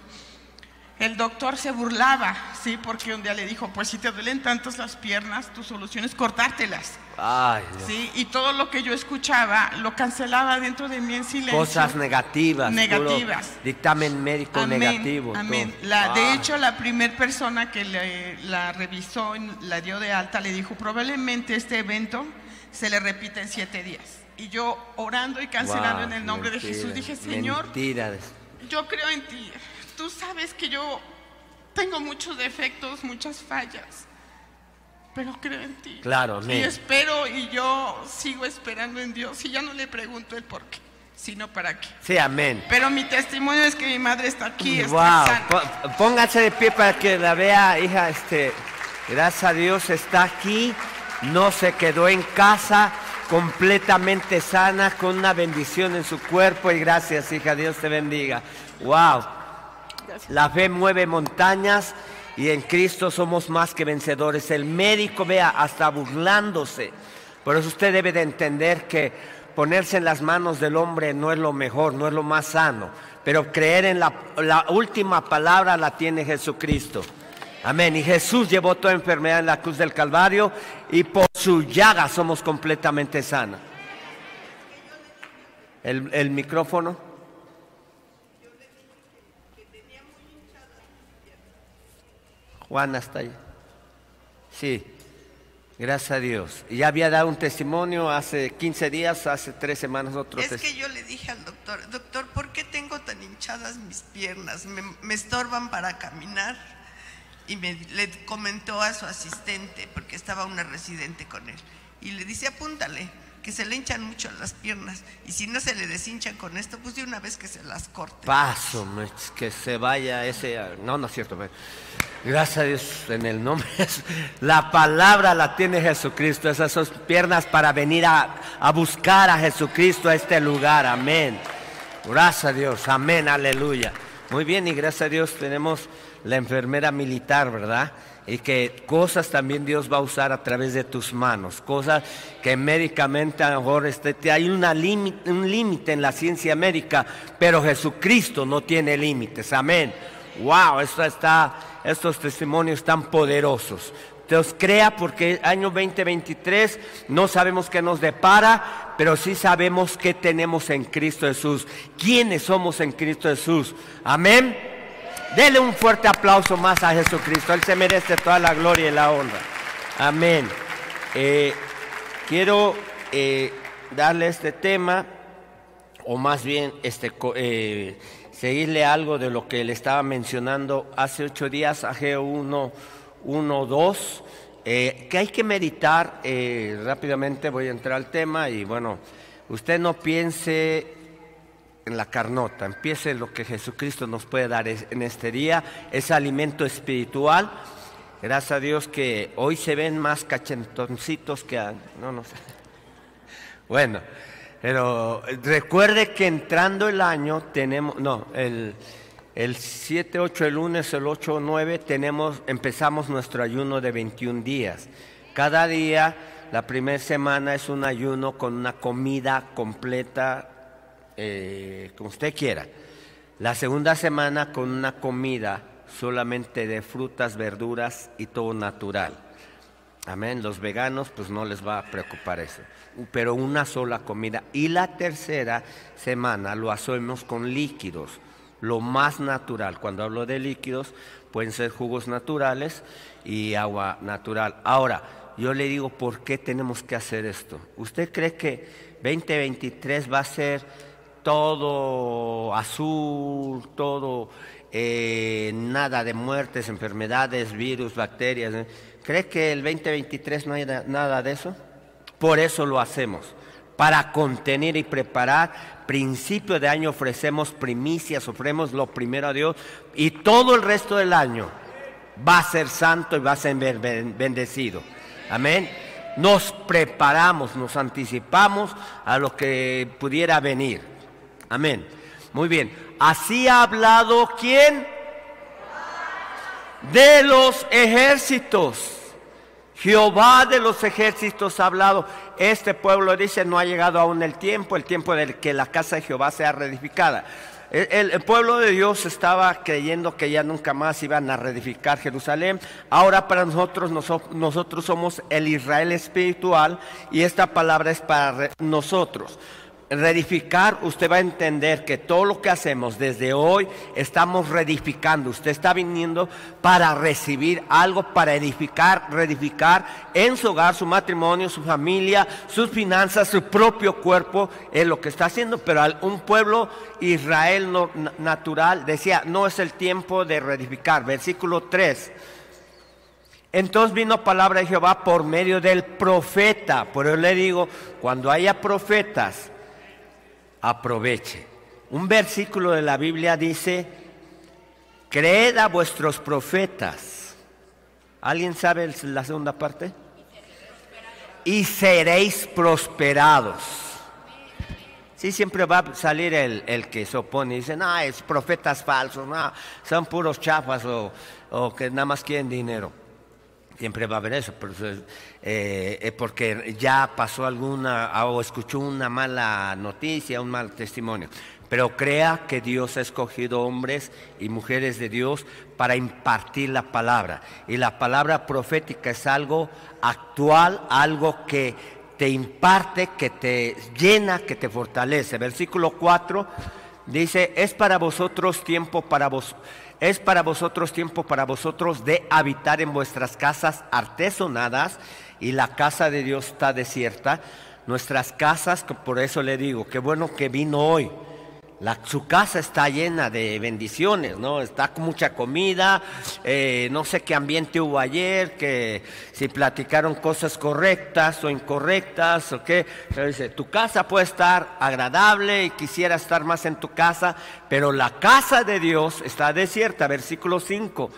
el doctor se burlaba, ¿sí? Porque un día le dijo, pues si te duelen tantas las piernas, tu solución es cortártelas. Ay, ¿sí? Y todo lo que yo escuchaba lo cancelaba dentro de mí en silencio. Cosas negativas. Negativas. Dictamen médico negativo. Amén. La, De hecho, la primera persona que la revisó, la dio de alta, le dijo, probablemente este evento se le repita en siete días. Y yo orando y cancelando en el nombre de Jesús, dije, Señor, yo creo en ti tú sabes que yo tengo muchos defectos, muchas fallas, pero creo en ti. Claro, Y espero y yo sigo esperando en Dios y ya no le pregunto el por qué, sino para qué. Sí, amén. Pero mi testimonio es que mi madre está aquí. wow. Póngase de pie para que la vea, hija. Este, gracias a Dios está aquí, no se quedó en casa completamente sana, con una bendición en su cuerpo y gracias, hija, Dios te bendiga. Wow. La fe mueve montañas y en Cristo somos más que vencedores. El médico, vea, hasta burlándose. Por eso usted debe de entender que ponerse en las manos del hombre no es lo mejor, no es lo más sano. Pero creer en la, última palabra la tiene Jesucristo. Amén. Y Jesús llevó toda enfermedad en la cruz del Calvario y por su llaga somos completamente sanos. El micrófono. Juan hasta ahí. Sí, gracias a Dios. Y ya había dado un testimonio hace 15 días, hace tres semanas otro Es que yo le dije al doctor, doctor, ¿por qué tengo tan hinchadas mis piernas? Me, estorban para caminar. Y me, le comentó a su asistente, porque estaba una residente con él, y le dice, apúntale, que se le hinchan mucho las piernas y si no se le deshinchan con esto, pues de una vez que se las corte. Paso, que se vaya ese... No, no es cierto. Gracias a Dios en el nombre. La palabra la tiene Jesucristo, esas son piernas para venir a, a buscar a Jesucristo a este lugar. Amén. Gracias a Dios. Amén. Aleluya. Muy bien y gracias a Dios tenemos la enfermera militar, ¿verdad? Y que cosas también Dios va a usar a través de tus manos, cosas que médicamente a lo mejor este, hay una un límite en la ciencia médica, pero Jesucristo no tiene límites, amén. Wow, esto está, estos testimonios están poderosos. Dios crea porque año 2023 no sabemos qué nos depara, pero sí sabemos qué tenemos en Cristo Jesús, quiénes somos en Cristo Jesús. Amén. Dele un fuerte aplauso más a Jesucristo. Él se merece toda la gloria y la honra. Amén. Eh, quiero eh, darle este tema, o más bien este, eh, seguirle algo de lo que le estaba mencionando hace ocho días, a G1, 1, 2, que hay que meditar rápidamente. Voy a entrar al tema y bueno, usted no piense en la carnota, empiece lo que Jesucristo nos puede dar en este día, es alimento espiritual. Gracias a Dios que hoy se ven más cachentoncitos que no, no sé. Bueno, pero recuerde que entrando el año tenemos, no, el, el 7, 8, el lunes, el 8, 9, tenemos, empezamos nuestro ayuno de 21 días. Cada día, la primera semana es un ayuno con una comida completa eh, como usted quiera. La segunda semana con una comida solamente de frutas, verduras y todo natural. Amén. Los veganos pues no les va a preocupar eso. Pero una sola comida. Y la tercera semana lo hacemos con líquidos. Lo más natural. Cuando hablo de líquidos pueden ser jugos naturales y agua natural. Ahora, yo le digo por qué tenemos que hacer esto. ¿Usted cree que 2023 va a ser todo azul, todo eh, nada de muertes, enfermedades, virus, bacterias. ¿eh? ¿Cree que el 2023 no hay nada de eso? Por eso lo hacemos. Para contener y preparar, principio de año ofrecemos primicias, ofrecemos lo primero a Dios y todo el resto del año va a ser santo y va a ser bendecido. Amén. Nos preparamos, nos anticipamos a lo que pudiera venir. Amén. Muy bien. Así ha hablado quién? De los ejércitos. Jehová de los ejércitos ha hablado. Este pueblo dice no ha llegado aún el tiempo, el tiempo de que la casa de Jehová sea reedificada. El, pueblo de Dios estaba creyendo que ya nunca más iban a reedificar Jerusalén. Ahora para nosotros, nosotros somos el Israel espiritual y esta palabra es para nosotros reedificar, usted va a entender que todo lo que hacemos desde hoy estamos reedificando. Usted está viniendo para recibir algo, para edificar, reedificar en su hogar, su matrimonio, su familia, sus finanzas, su propio cuerpo, es lo que está haciendo. Pero un pueblo Israel natural decía, no es el tiempo de reedificar. Versículo 3. Entonces vino palabra de Jehová por medio del profeta. Por eso le digo, cuando haya profetas, aproveche. Un versículo de la Biblia dice, creed a vuestros profetas. ¿Alguien sabe la segunda parte? Y seréis prosperados. Sí, siempre va a salir el, que se opone y dice, no, es profetas falsos, no, son puros chafas o, o que nada más quieren dinero siempre va a haber eso, pero, eh, porque ya pasó alguna o escuchó una mala noticia, un mal testimonio. Pero crea que Dios ha escogido hombres y mujeres de Dios para impartir la palabra. Y la palabra profética es algo actual, algo que te imparte, que te llena, que te fortalece. Versículo 4 dice, es para vosotros tiempo para vosotros es para vosotros tiempo para vosotros de habitar en vuestras casas artesonadas y la casa de Dios está desierta. Nuestras casas, por eso le digo, qué bueno que vino hoy. Su casa está llena de bendiciones, ¿no? Está con mucha comida, eh, no sé qué ambiente hubo ayer, que si platicaron cosas correctas o incorrectas, o qué. Dice, tu casa puede estar agradable y quisiera estar más en tu casa, pero la casa de Dios está desierta, versículo 5.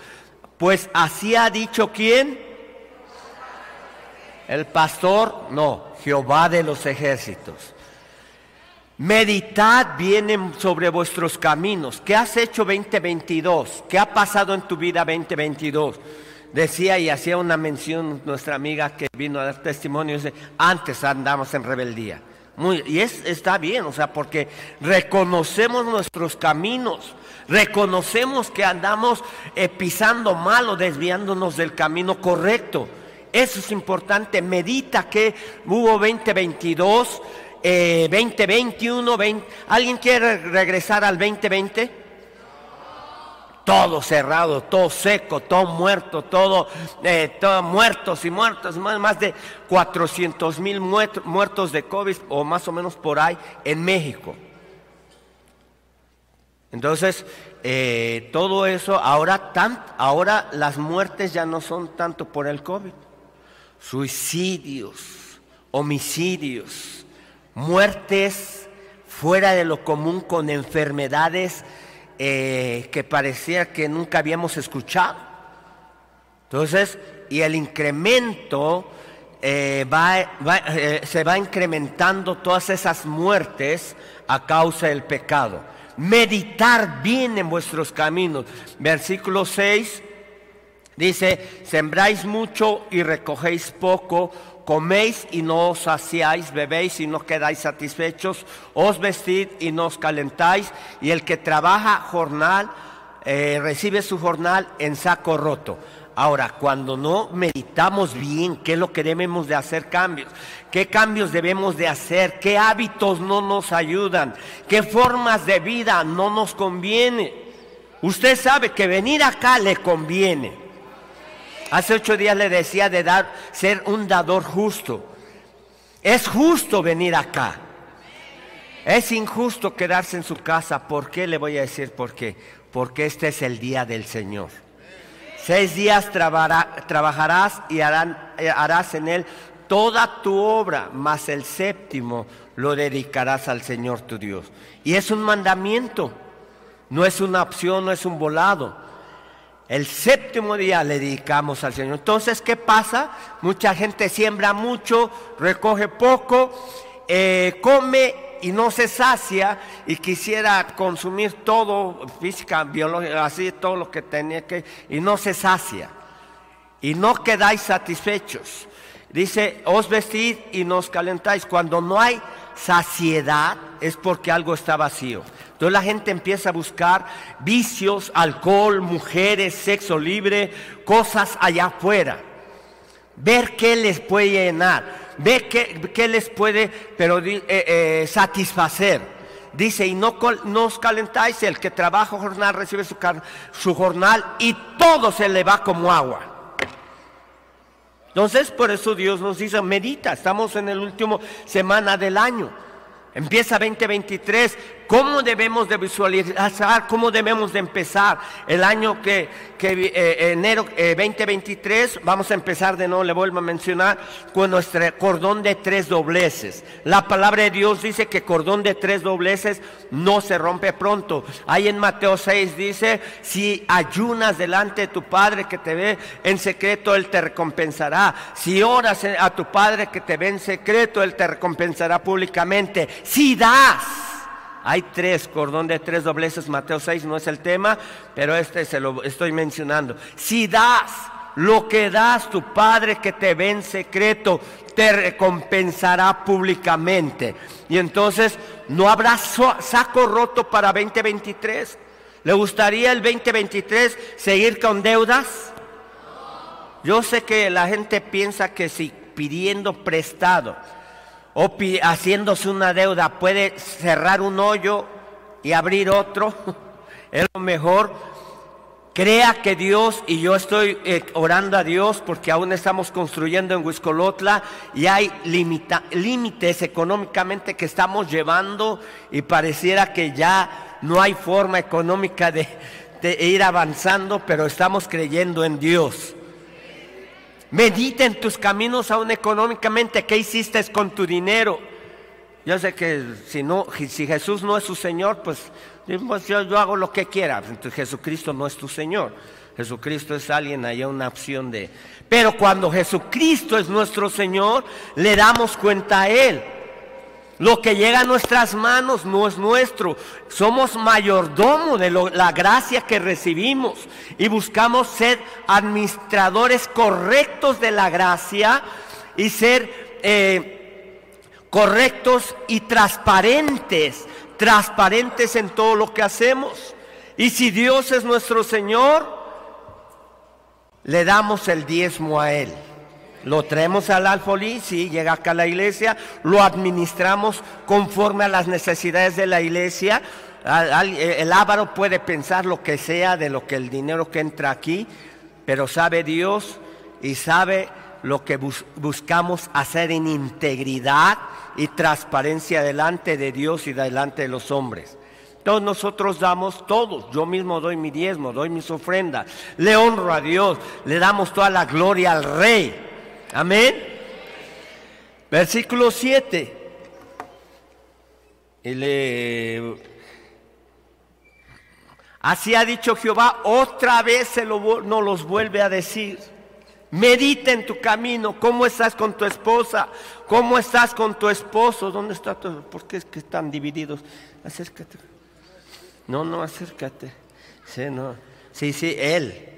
Pues así ha dicho quién? El pastor, no, Jehová de los ejércitos. Meditad bien sobre vuestros caminos. ¿Qué has hecho 2022? ¿Qué ha pasado en tu vida 2022? Decía y hacía una mención nuestra amiga que vino a dar testimonio, dice, antes andamos en rebeldía. Muy, y es, está bien, o sea, porque reconocemos nuestros caminos, reconocemos que andamos eh, pisando mal o desviándonos del camino correcto. Eso es importante. Medita que hubo 2022 2021, eh, ¿alguien quiere regresar al 2020? Todo cerrado, todo seco, todo muerto, todo, eh, muertos y muertos, más de 400 mil muertos de COVID o más o menos por ahí en México. Entonces, eh, todo eso, ahora, ahora las muertes ya no son tanto por el COVID, suicidios, homicidios, muertes fuera de lo común con enfermedades eh, que parecía que nunca habíamos escuchado. Entonces, y el incremento eh, eh, se va incrementando todas esas muertes a causa del pecado. Meditar bien en vuestros caminos. Versículo 6 dice, sembráis mucho y recogéis poco coméis y no os saciáis, bebéis y no quedáis satisfechos, os vestid y no os calentáis, y el que trabaja jornal eh, recibe su jornal en saco roto. Ahora, cuando no meditamos bien qué es lo que debemos de hacer cambios, qué cambios debemos de hacer, qué hábitos no nos ayudan, qué formas de vida no nos conviene. Usted sabe que venir acá le conviene. Hace ocho días le decía de dar, ser un dador justo. Es justo venir acá. Es injusto quedarse en su casa. ¿Por qué? Le voy a decir por qué. Porque este es el día del Señor. Seis días trabajarás y eh, harás en él toda tu obra, mas el séptimo lo dedicarás al Señor tu Dios. Y es un mandamiento, no es una opción, no es un volado. El séptimo día le dedicamos al Señor. Entonces, ¿qué pasa? Mucha gente siembra mucho, recoge poco, eh, come y no se sacia y quisiera consumir todo, física, biológica, así, todo lo que tenía que, y no se sacia. Y no quedáis satisfechos. Dice, os vestid y nos calentáis. Cuando no hay saciedad es porque algo está vacío. Entonces la gente empieza a buscar vicios, alcohol, mujeres, sexo libre, cosas allá afuera. Ver qué les puede llenar, ver qué, les puede pero, eh, eh, satisfacer. Dice, y no, os calentáis, el que trabaja jornal recibe su, su jornal y todo se le va como agua. Entonces, por eso Dios nos dice, medita, estamos en el último semana del año. Empieza 2023, ¿cómo debemos de visualizar, cómo debemos de empezar el año que, eh, enero 2023? Eh, vamos a empezar de nuevo, le vuelvo a mencionar, con nuestro cordón de tres dobleces. La palabra de Dios dice que cordón de tres dobleces no se rompe pronto. Ahí en Mateo 6 dice, si ayunas delante de tu Padre que te ve en secreto, Él te recompensará. Si oras a tu Padre que te ve en secreto, Él te recompensará públicamente si das, hay tres, cordón de tres dobleces, Mateo 6 no es el tema, pero este se lo estoy mencionando. Si das lo que das, tu Padre que te ve en secreto, te recompensará públicamente. Y entonces no habrá saco roto para 2023. ¿Le gustaría el 2023 seguir con deudas? Yo sé que la gente piensa que si pidiendo prestado, o haciéndose una deuda puede cerrar un hoyo y abrir otro, es lo mejor. crea que Dios, y yo estoy eh, orando a Dios porque aún estamos construyendo en Huiscolotla y hay límites económicamente que estamos llevando y pareciera que ya no hay forma económica de ir avanzando, pero estamos creyendo en Dios. Medita en tus caminos aún económicamente, ¿qué hiciste con tu dinero? Yo sé que si, no, si Jesús no es su Señor, pues pues yo, hago lo que quiera. Entonces Jesucristo no es tu Señor. Jesucristo es alguien, hay una opción de... Pero cuando Jesucristo es nuestro Señor, le damos cuenta a Él. Lo que llega a nuestras manos no es nuestro. Somos mayordomo de la gracia que recibimos y buscamos ser administradores correctos de la gracia y ser eh, correctos y transparentes transparentes en todo lo que hacemos. Y si Dios es nuestro Señor, le damos el diezmo a Él. Lo traemos al alfolí, sí, llega acá a la iglesia, lo administramos conforme a las necesidades de la iglesia. El ávaro puede pensar lo que sea de lo que el dinero que entra aquí, pero sabe Dios y sabe lo que buscamos hacer en integridad y transparencia delante de Dios y delante de los hombres. Todos nosotros damos todos, yo mismo doy mi diezmo, doy mis ofrendas, le honro a Dios, le damos toda la gloria al Rey. Amén. Versículo 7. Así ha dicho Jehová, otra vez se lo, no los vuelve a decir. Medita en tu camino, cómo estás con tu esposa, cómo estás con tu esposo, dónde está todo, por qué es que están divididos. Acércate. No, no, acércate. Sí, no. Sí, sí, él.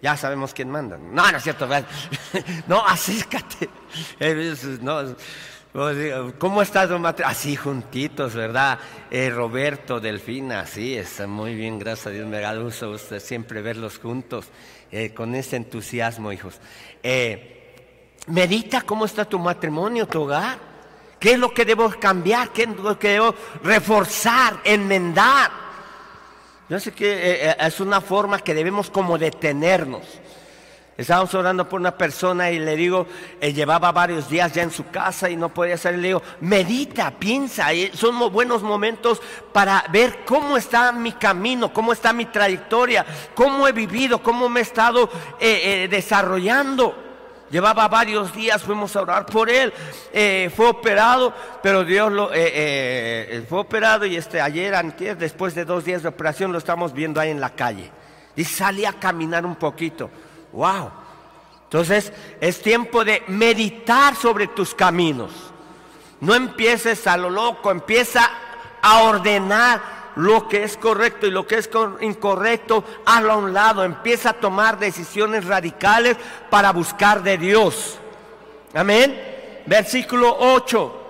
Ya sabemos quién manda. No, no es cierto. No, acércate. ¿Cómo estás, don Así juntitos, ¿verdad? Eh, Roberto, Delfina, sí, está muy bien, gracias a Dios. Me da gusto usted siempre verlos juntos. Eh, con ese entusiasmo, hijos. Eh, medita cómo está tu matrimonio, tu hogar. ¿Qué es lo que debo cambiar? ¿Qué es lo que debo reforzar, enmendar? Yo sé que eh, es una forma que debemos como detenernos. Estábamos orando por una persona y le digo, eh, llevaba varios días ya en su casa y no podía salir. Le digo, medita, piensa. son buenos momentos para ver cómo está mi camino, cómo está mi trayectoria, cómo he vivido, cómo me he estado eh, eh, desarrollando. Llevaba varios días, fuimos a orar por él. fue operado, pero Dios lo fue operado y este ayer, antes, después de dos días de operación, lo estamos viendo ahí en la calle. Y salí a caminar un poquito. Wow. Entonces es tiempo de meditar sobre tus caminos. No empieces a lo loco, empieza a ordenar lo que es correcto y lo que es incorrecto, hazlo a un lado, empieza a tomar decisiones radicales para buscar de Dios. Amén. Versículo 8.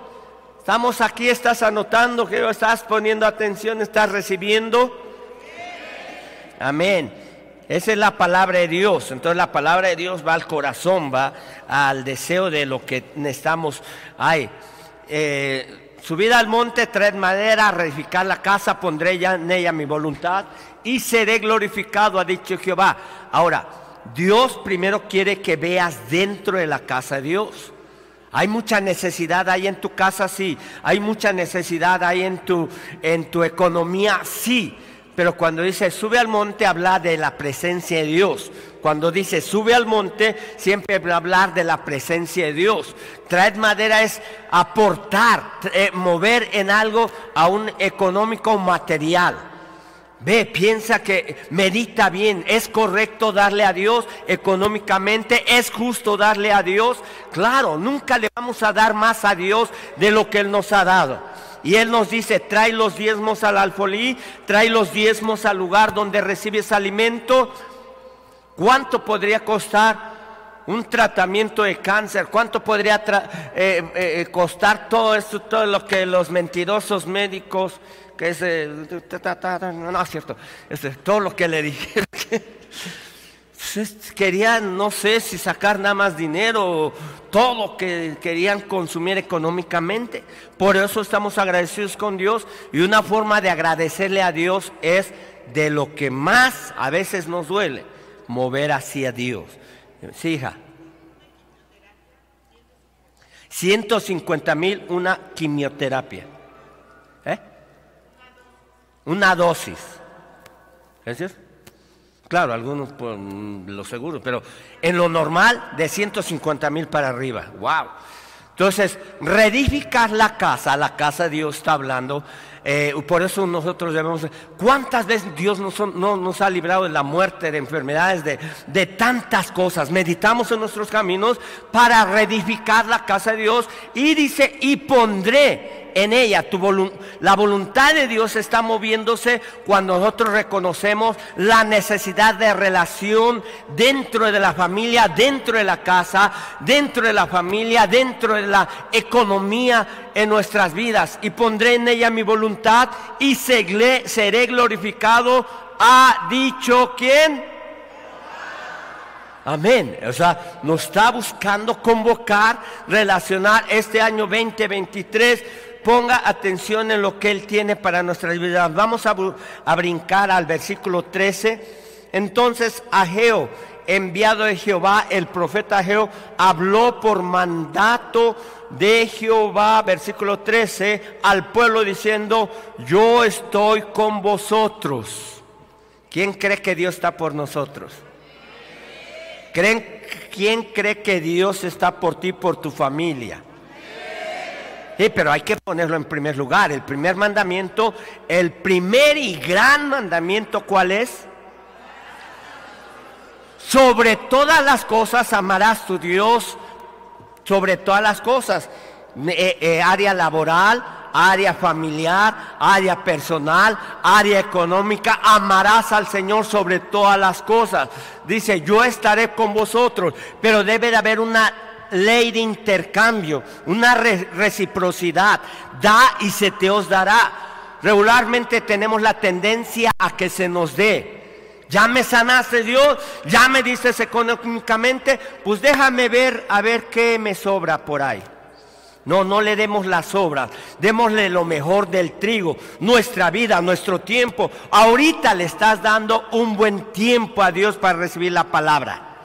Estamos aquí, estás anotando, que estás poniendo atención, estás recibiendo. Amén. Esa es la palabra de Dios. Entonces la palabra de Dios va al corazón, va al deseo de lo que necesitamos. Ay, eh, subir al monte, traer madera, reedificar la casa, pondré ya en ella mi voluntad y seré glorificado, ha dicho Jehová. Ahora, Dios primero quiere que veas dentro de la casa de Dios. Hay mucha necesidad ahí en tu casa, sí. Hay mucha necesidad ahí en tu, en tu economía, sí pero cuando dice sube al monte habla de la presencia de Dios. Cuando dice sube al monte siempre va a hablar de la presencia de Dios. Traer madera es aportar, eh, mover en algo a un económico material. Ve, piensa que medita bien, es correcto darle a Dios económicamente, es justo darle a Dios. Claro, nunca le vamos a dar más a Dios de lo que Él nos ha dado. Y Él nos dice, trae los diezmos al alfolí, trae los diezmos al lugar donde recibes alimento. ¿Cuánto podría costar un tratamiento de cáncer? ¿Cuánto podría eh, eh, costar todo esto, todo lo que los mentirosos médicos, que es, no, es cierto, todo lo que le dijeron? querían, no sé si sacar nada más dinero, todo lo que querían consumir económicamente. Por eso estamos agradecidos con Dios y una forma de agradecerle a Dios es de lo que más a veces nos duele, mover hacia Dios. Sí, hija. 150 mil una quimioterapia. ¿Eh? Una dosis. ¿Es Claro, algunos por los seguros, pero en lo normal de 150 mil para arriba. ¡Wow! Entonces, reedificar la casa, la casa de Dios está hablando eh, por eso nosotros debemos... ¿Cuántas veces Dios nos, nos ha librado de la muerte, de enfermedades, de, tantas cosas? Meditamos en nuestros caminos para reedificar la casa de Dios y dice, y pondré en ella. Tu la voluntad de Dios está moviéndose cuando nosotros reconocemos la necesidad de relación dentro de la familia, dentro de la casa, dentro de la familia, dentro de la economía en nuestras vidas. Y pondré en ella mi voluntad y seré glorificado. Ha dicho quién? Amén. O sea, nos está buscando convocar, relacionar este año 2023 ponga atención en lo que Él tiene para nuestras vidas. Vamos a, brincar al versículo 13. Entonces Ageo, enviado de Jehová, el profeta Ageo, habló por mandato de Jehová, versículo 13, al pueblo diciendo, yo estoy con vosotros. ¿Quién cree que Dios está por nosotros? ¿Creen, ¿Quién cree que Dios está por ti, por tu familia? Sí, pero hay que ponerlo en primer lugar. El primer mandamiento, el primer y gran mandamiento, ¿cuál es? Sobre todas las cosas amarás tu Dios, sobre todas las cosas. Eh, eh, área laboral, área familiar, área personal, área económica, amarás al Señor sobre todas las cosas. Dice, yo estaré con vosotros, pero debe de haber una ley de intercambio, una reciprocidad. Da y se te os dará. Regularmente tenemos la tendencia a que se nos dé. Ya me sanaste Dios, ya me dices económicamente, pues déjame ver a ver qué me sobra por ahí. No, no le demos las sobras, démosle lo mejor del trigo, nuestra vida, nuestro tiempo. Ahorita le estás dando un buen tiempo a Dios para recibir la palabra.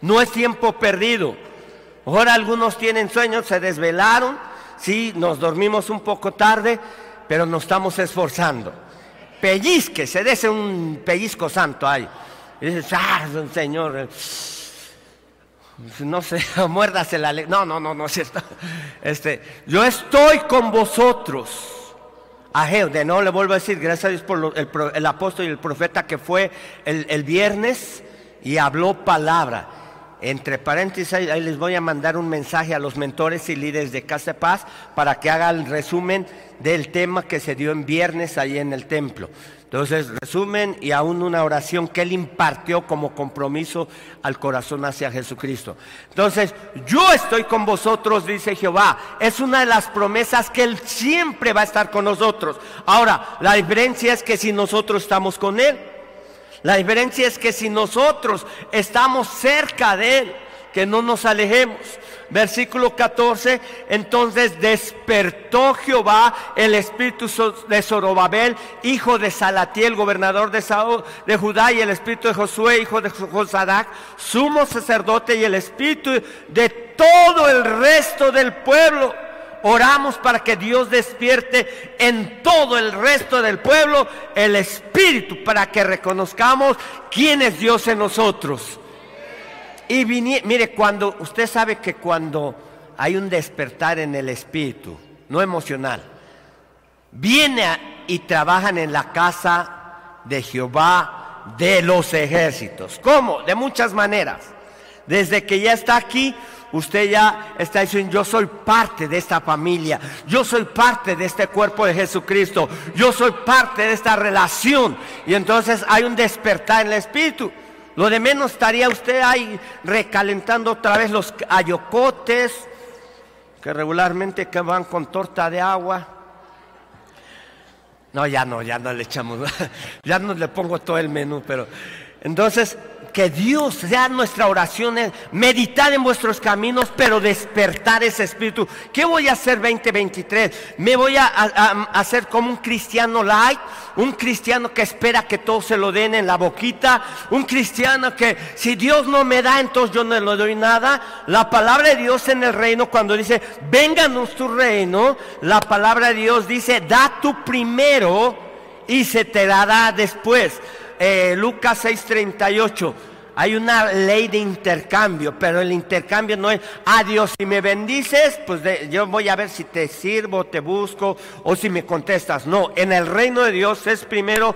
No es tiempo perdido. Ahora algunos tienen sueños, se desvelaron, sí, nos dormimos un poco tarde, pero nos estamos esforzando. Pellizque, se dese un pellizco santo ahí. Y dices, ah, Señor, eh, no sé, muérdase la ley. No, no, no, no es cierto. Este, yo estoy con vosotros. Ageo, de no le vuelvo a decir, gracias a Dios por el, apóstol y el profeta que fue el viernes y habló palabra. Entre paréntesis, ahí les voy a mandar un mensaje a los mentores y líderes de Casa de Paz para que hagan resumen del tema que se dio en viernes ahí en el templo. Entonces, resumen y aún una oración que él impartió como compromiso al corazón hacia Jesucristo. Entonces, yo estoy con vosotros, dice Jehová. Es una de las promesas que él siempre va a estar con nosotros. Ahora, la diferencia es que si nosotros estamos con él, la diferencia es que si nosotros estamos cerca de Él, que no nos alejemos. Versículo 14, entonces despertó Jehová el espíritu de Zorobabel, hijo de Salatiel, gobernador de, de Judá, y el espíritu de Josué, hijo de Josadac, sumo sacerdote, y el espíritu de todo el resto del pueblo oramos para que Dios despierte en todo el resto del pueblo el espíritu para que reconozcamos quién es Dios en nosotros. Y mire, cuando usted sabe que cuando hay un despertar en el espíritu, no emocional, viene y trabajan en la casa de Jehová de los ejércitos. ¿Cómo? De muchas maneras. Desde que ya está aquí, Usted ya está diciendo, yo soy parte de esta familia, yo soy parte de este cuerpo de Jesucristo, yo soy parte de esta relación. Y entonces hay un despertar en el espíritu. Lo de menos estaría usted ahí recalentando otra vez los ayocotes, que regularmente que van con torta de agua. No, ya no, ya no le echamos, ya no le pongo todo el menú, pero Entonces, que Dios sea nuestra oración, es meditar en vuestros caminos, pero despertar ese espíritu. ¿Qué voy a hacer 2023? ¿Me voy a, hacer como un cristiano light? ¿Un cristiano que espera que todo se lo den en la boquita? ¿Un cristiano que si Dios no me da, entonces yo no le doy nada? La palabra de Dios en el reino, cuando dice, vénganos tu reino, la palabra de Dios dice, da tu primero y se te dará después. Eh, Lucas 6:38. Hay una ley de intercambio, pero el intercambio no es, ah Dios, si me bendices, pues yo voy a ver si te sirvo, te busco o si me contestas. No, en el reino de Dios es primero,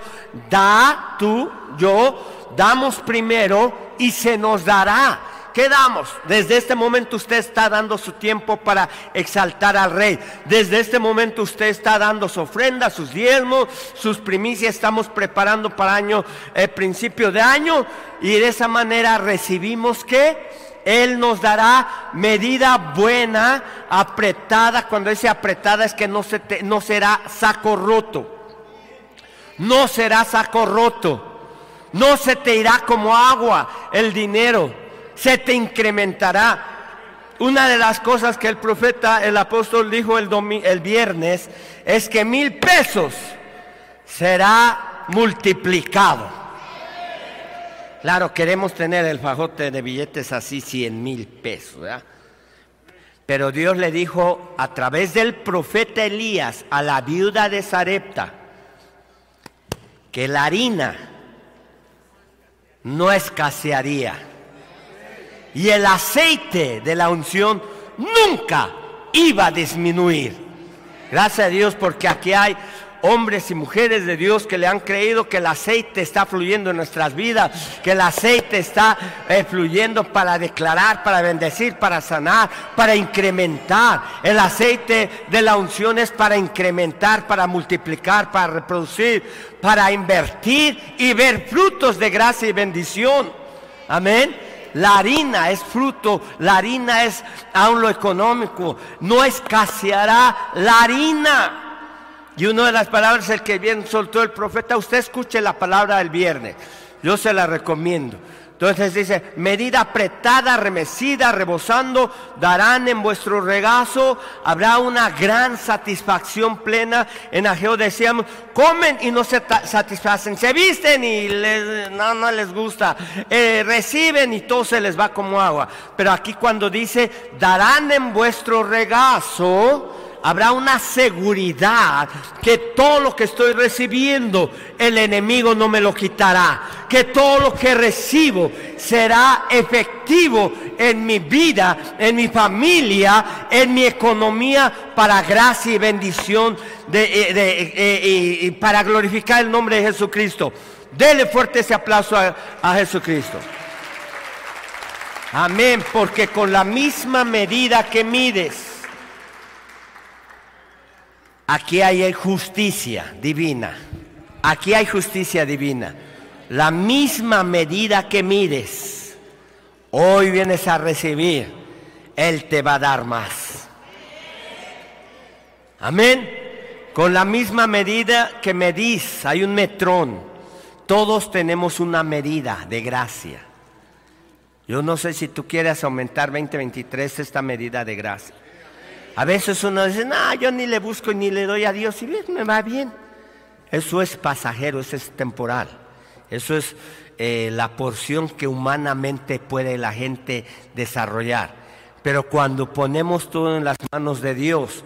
da tú, yo, damos primero y se nos dará. ¿Qué damos? Desde este momento usted está dando su tiempo para exaltar al rey. Desde este momento usted está dando su ofrenda, sus diezmos, sus primicias. Estamos preparando para año, eh, principio de año. Y de esa manera recibimos que Él nos dará medida buena, apretada. Cuando dice apretada es que no, se no será saco roto. No será saco roto. No se te irá como agua el dinero se te incrementará. Una de las cosas que el profeta, el apóstol dijo el, el viernes es que mil pesos será multiplicado. Claro, queremos tener el fajote de billetes así, cien mil pesos. Pero Dios le dijo a través del profeta Elías a la viuda de Sarepta que la harina no escasearía y el aceite de la unción nunca iba a disminuir. Gracias a Dios porque aquí hay hombres y mujeres de Dios que le han creído que el aceite está fluyendo en nuestras vidas, que el aceite está eh, fluyendo para declarar, para bendecir, para sanar, para incrementar. El aceite de la unción es para incrementar, para multiplicar, para reproducir, para invertir y ver frutos de gracia y bendición. Amén. La harina es fruto, la harina es aún lo económico, no escaseará la harina. Y una de las palabras el que bien soltó el profeta, usted escuche la palabra del viernes, yo se la recomiendo. Entonces dice, medida apretada, remecida, rebosando, darán en vuestro regazo, habrá una gran satisfacción plena. En Ageo decíamos, comen y no se satisfacen, se visten y no, no les gusta, eh, reciben y todo se les va como agua. Pero aquí cuando dice, darán en vuestro regazo, habrá una seguridad que todo lo que estoy recibiendo, el enemigo no me lo quitará. Que todo lo que recibo será efectivo en mi vida, en mi familia, en mi economía, para gracia y bendición eh, eh, y para glorificar el nombre de Jesucristo. Dele fuerte ese aplauso a Jesucristo. Amén, porque con la misma medida que mides, Aquí hay justicia divina. Aquí hay justicia divina. La misma medida que mides, hoy vienes a recibir, Él te va a dar más. Amén. Con la misma medida que medís, hay un metrón. Todos tenemos una medida de gracia. Yo no sé si tú quieres aumentar 2023 esta medida de gracia. A veces uno dice, no, yo ni le busco ni le doy a Dios y bien, me va bien. Eso es pasajero, eso es temporal. Eso es eh, la porción que humanamente puede la gente desarrollar. Pero cuando ponemos todo en las manos de Dios,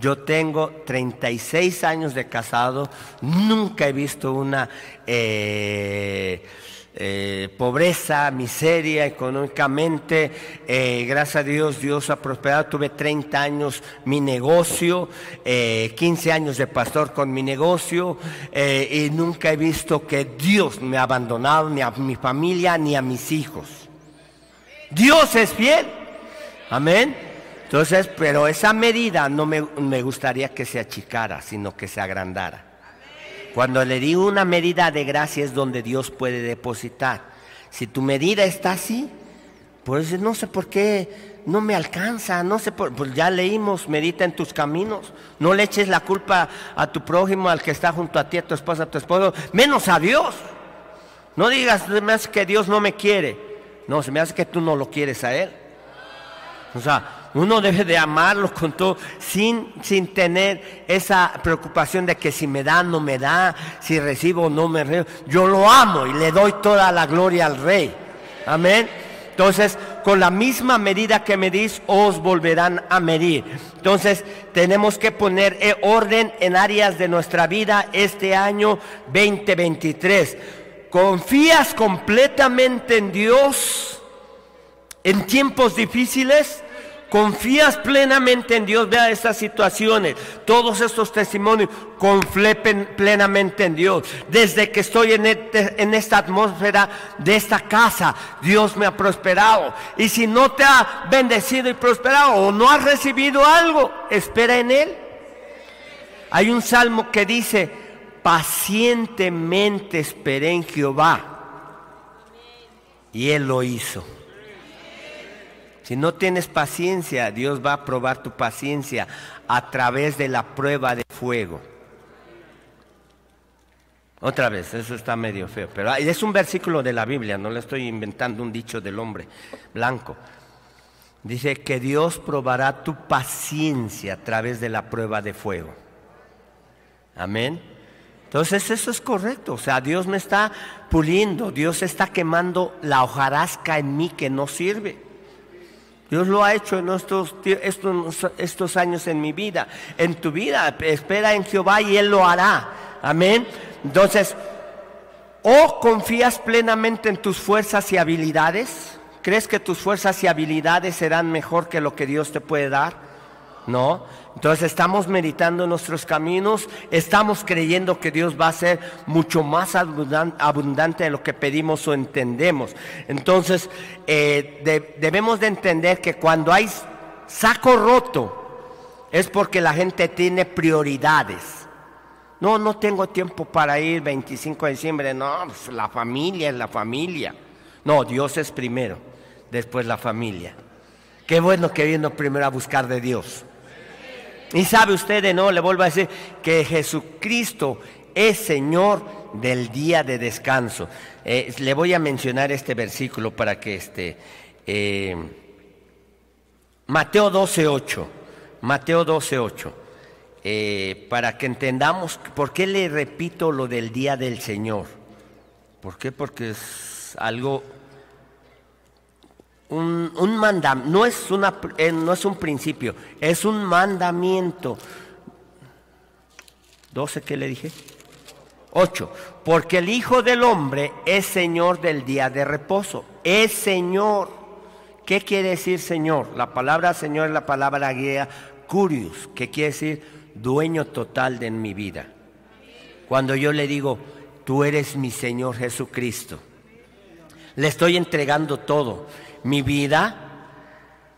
yo tengo 36 años de casado, nunca he visto una... Eh, eh, pobreza, miseria económicamente. Eh, gracias a Dios, Dios ha prosperado. Tuve 30 años mi negocio, 15 eh, años de pastor con mi negocio y nunca he visto que Dios me ha abandonado ni a mi familia ni a mis hijos. Dios es fiel. Amén. Entonces, pero esa medida no me, me gustaría que se achicara, sino que se agrandara. Cuando le di una medida de gracia es donde Dios puede depositar. Si tu medida está así, pues no sé por qué no me alcanza, no sé por, pues ya leímos, medita en tus caminos, no le eches la culpa a tu prójimo, al que está junto a ti, a tu esposa, a tu esposo, menos a Dios. No digas, me hace que Dios no me quiere. No, se me hace que tú no lo quieres a Él. O sea, uno debe de amarlo con todo, sin, sin tener esa preocupación de que si me da, no me da, si recibo, no me recibo. Yo lo amo y le doy toda la gloria al Rey. Amén. Entonces, con la misma medida que medís, os volverán a medir. Entonces, tenemos que poner eh, orden en áreas de nuestra vida este año 2023. ¿Confías completamente en Dios en tiempos difíciles? Confías plenamente en Dios, vea estas situaciones, todos estos testimonios, conflepen plenamente en Dios. Desde que estoy en, este, en esta atmósfera de esta casa, Dios me ha prosperado. Y si no te ha bendecido y prosperado o no has recibido algo, espera en Él. Hay un salmo que dice, pacientemente esperé en Jehová. Y Él lo hizo. Si no tienes paciencia, Dios va a probar tu paciencia a través de la prueba de fuego. Otra vez, eso está medio feo, pero es un versículo de la Biblia, no le estoy inventando un dicho del hombre blanco. Dice que Dios probará tu paciencia a través de la prueba de fuego. Amén. Entonces eso es correcto, o sea, Dios me está puliendo, Dios está quemando la hojarasca en mí que no sirve. Dios lo ha hecho en estos, estos, estos años en mi vida, en tu vida. Espera en Jehová y Él lo hará. Amén. Entonces, o confías plenamente en tus fuerzas y habilidades. ¿Crees que tus fuerzas y habilidades serán mejor que lo que Dios te puede dar? No. Entonces estamos meditando nuestros caminos, estamos creyendo que Dios va a ser mucho más abundante de lo que pedimos o entendemos. Entonces eh, debemos de entender que cuando hay saco roto es porque la gente tiene prioridades. No, no tengo tiempo para ir 25 de diciembre, no, pues, la familia es la familia. No, Dios es primero, después la familia. Qué bueno que vino primero a buscar de Dios. Y sabe usted, de no, le vuelvo a decir que Jesucristo es Señor del día de descanso. Eh, le voy a mencionar este versículo para que este. Eh, Mateo 12:8. Mateo 12:8. Eh, para que entendamos por qué le repito lo del día del Señor. ¿Por qué? Porque es algo un, un mandamiento, no, es una, eh, no es un principio, es un mandamiento. 12, ¿qué le dije? 8. Porque el Hijo del Hombre es Señor del día de reposo. Es Señor. ¿Qué quiere decir Señor? La palabra Señor es la palabra guía curious, que quiere decir dueño total de mi vida. Cuando yo le digo, tú eres mi Señor Jesucristo, le estoy entregando todo mi vida,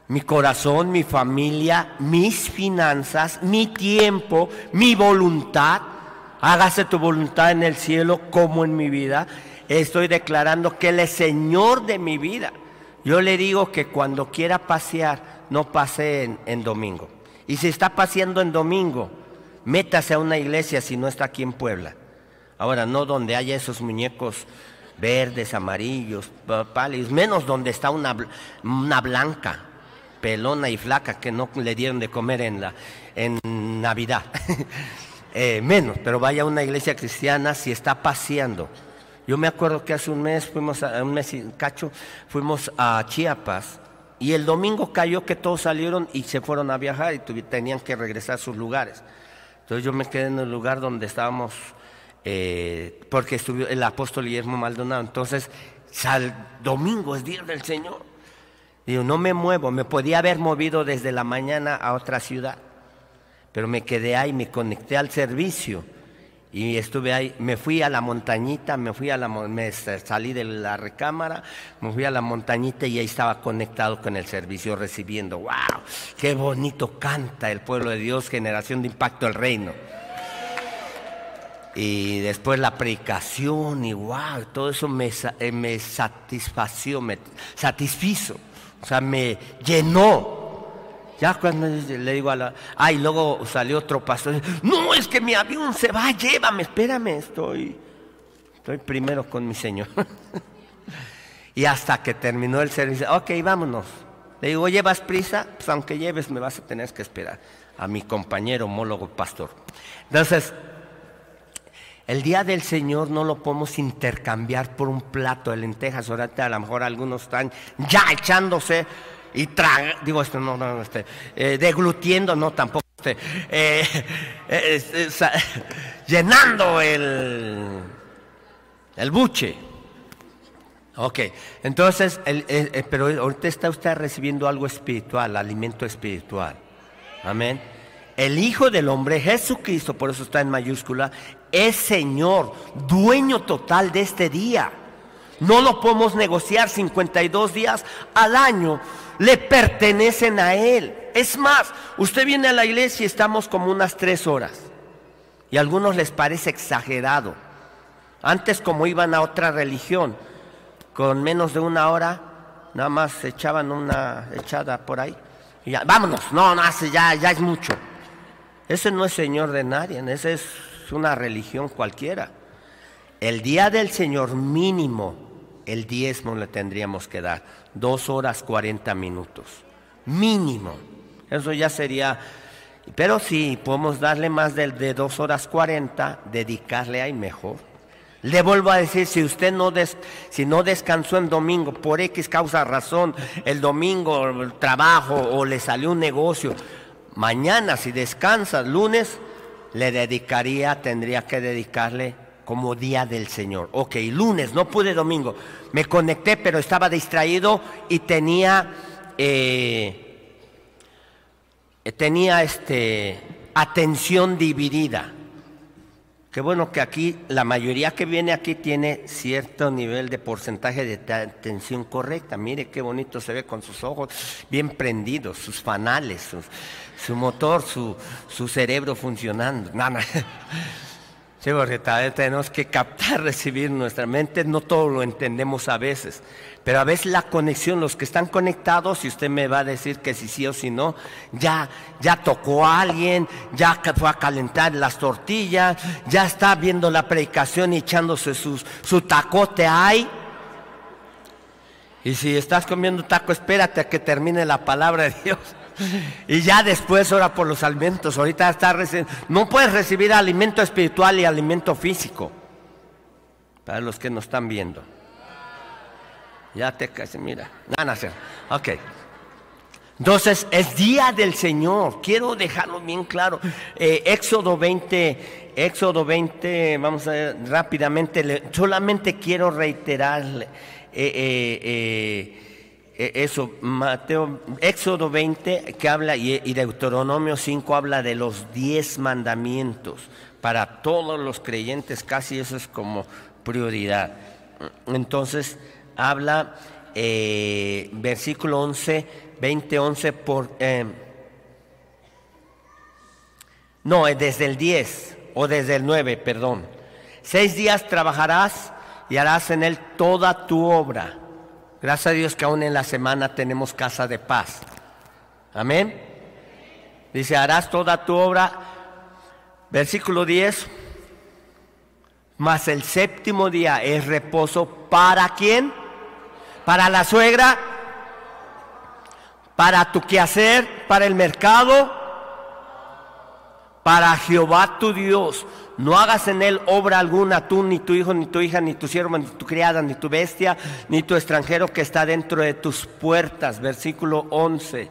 mi corazón, mi familia, mis finanzas, mi tiempo, mi voluntad. Hágase tu voluntad en el cielo como en mi vida. Estoy declarando que Él es Señor de mi vida. Yo le digo que cuando quiera pasear, no pase en, en domingo. Y si está paseando en domingo, métase a una iglesia si no está aquí en Puebla. Ahora, no donde haya esos muñecos verdes, amarillos, pálidos, menos donde está una, una blanca, pelona y flaca que no le dieron de comer en, la, en Navidad. Eh, menos, pero vaya a una iglesia cristiana si está paseando. Yo me acuerdo que hace un mes fuimos a un mes y cacho, fuimos a Chiapas y el domingo cayó que todos salieron y se fueron a viajar y tenían que regresar a sus lugares. Entonces yo me quedé en el lugar donde estábamos eh, porque estuvo el apóstol Guillermo Maldonado. Entonces, sal, domingo es día del Señor. Digo, no me muevo, me podía haber movido desde la mañana a otra ciudad, pero me quedé ahí, me conecté al servicio y estuve ahí, me fui a la montañita, me fui a la me salí de la recámara, me fui a la montañita y ahí estaba conectado con el servicio recibiendo, wow, qué bonito canta el pueblo de Dios, generación de impacto al reino y después la predicación y wow, todo eso me, eh, me satisfació, me satisfizo, o sea, me llenó. Ya cuando le digo a la... Ah, y luego salió otro pastor, no, es que mi avión se va, llévame, espérame, estoy Estoy primero con mi Señor. y hasta que terminó el servicio, ok, vámonos. Le digo, ¿llevas prisa? Pues aunque lleves, me vas a tener que esperar a mi compañero homólogo pastor. Entonces, el día del Señor no lo podemos intercambiar por un plato de lentejas. Ahorita a lo mejor algunos están ya echándose y traga, digo esto, no, no, este, eh, deglutiendo, no, tampoco, este, eh, eh, llenando el, el buche. Ok, entonces, pero ahorita está usted recibiendo algo espiritual, alimento espiritual. Amén. El Hijo del Hombre, Jesucristo, por eso está en mayúscula, es Señor, dueño total de este día. No lo podemos negociar 52 días al año, le pertenecen a Él. Es más, usted viene a la iglesia y estamos como unas tres horas. Y a algunos les parece exagerado. Antes como iban a otra religión, con menos de una hora, nada más echaban una echada por ahí. Y ya, vámonos, no, no, ya, ya es mucho. Ese no es Señor de nadie, ese es una religión cualquiera. El día del Señor mínimo, el diezmo le tendríamos que dar. Dos horas cuarenta minutos. Mínimo. Eso ya sería... Pero si podemos darle más de, de dos horas cuarenta, dedicarle ahí mejor. Le vuelvo a decir, si usted no, si no descansó en domingo por X causa razón, el domingo el trabajo o le salió un negocio, mañana si descansa, lunes, le dedicaría, tendría que dedicarle como día del Señor. Ok, lunes, no pude domingo. Me conecté, pero estaba distraído y tenía, eh, tenía este, atención dividida. Qué bueno que aquí, la mayoría que viene aquí tiene cierto nivel de porcentaje de atención correcta. Mire qué bonito se ve con sus ojos bien prendidos, sus fanales, su motor, su, su cerebro funcionando. No, no. Sí, porque tenemos que captar, recibir nuestra mente, no todo lo entendemos a veces, pero a veces la conexión, los que están conectados, y usted me va a decir que si sí o si no, ya, ya tocó a alguien, ya fue a calentar las tortillas, ya está viendo la predicación y echándose sus, su tacote ahí. Y si estás comiendo taco, espérate a que termine la palabra de Dios. Y ya después ora por los alimentos. Ahorita está no puedes recibir alimento espiritual y alimento físico. Para los que nos están viendo. Ya te casi, mira. Nada, Ok. Entonces, es día del Señor. Quiero dejarlo bien claro. Eh, Éxodo 20, Éxodo 20, vamos a ver rápidamente. solamente quiero reiterarle. Eh, eh, eso, Mateo, Éxodo 20 que habla y, Deuteronomio 5 habla de los 10 mandamientos. Para todos los creyentes casi eso es como prioridad. Entonces habla eh, versículo 11, 20, 11 por... Eh, no, desde el 10 o desde el 9, perdón. Seis días trabajarás y harás en él toda tu obra Gracias a Dios que aún en la semana tenemos casa de paz. Amén. Dice, harás toda tu obra. Versículo 10. Mas el séptimo día es reposo para quién? Para la suegra, para tu quehacer, para el mercado, para Jehová tu Dios. No hagas en él obra alguna, tú, ni tu hijo, ni tu hija, ni tu siervo, ni tu criada, ni tu bestia, ni tu extranjero que está dentro de tus puertas. Versículo 11.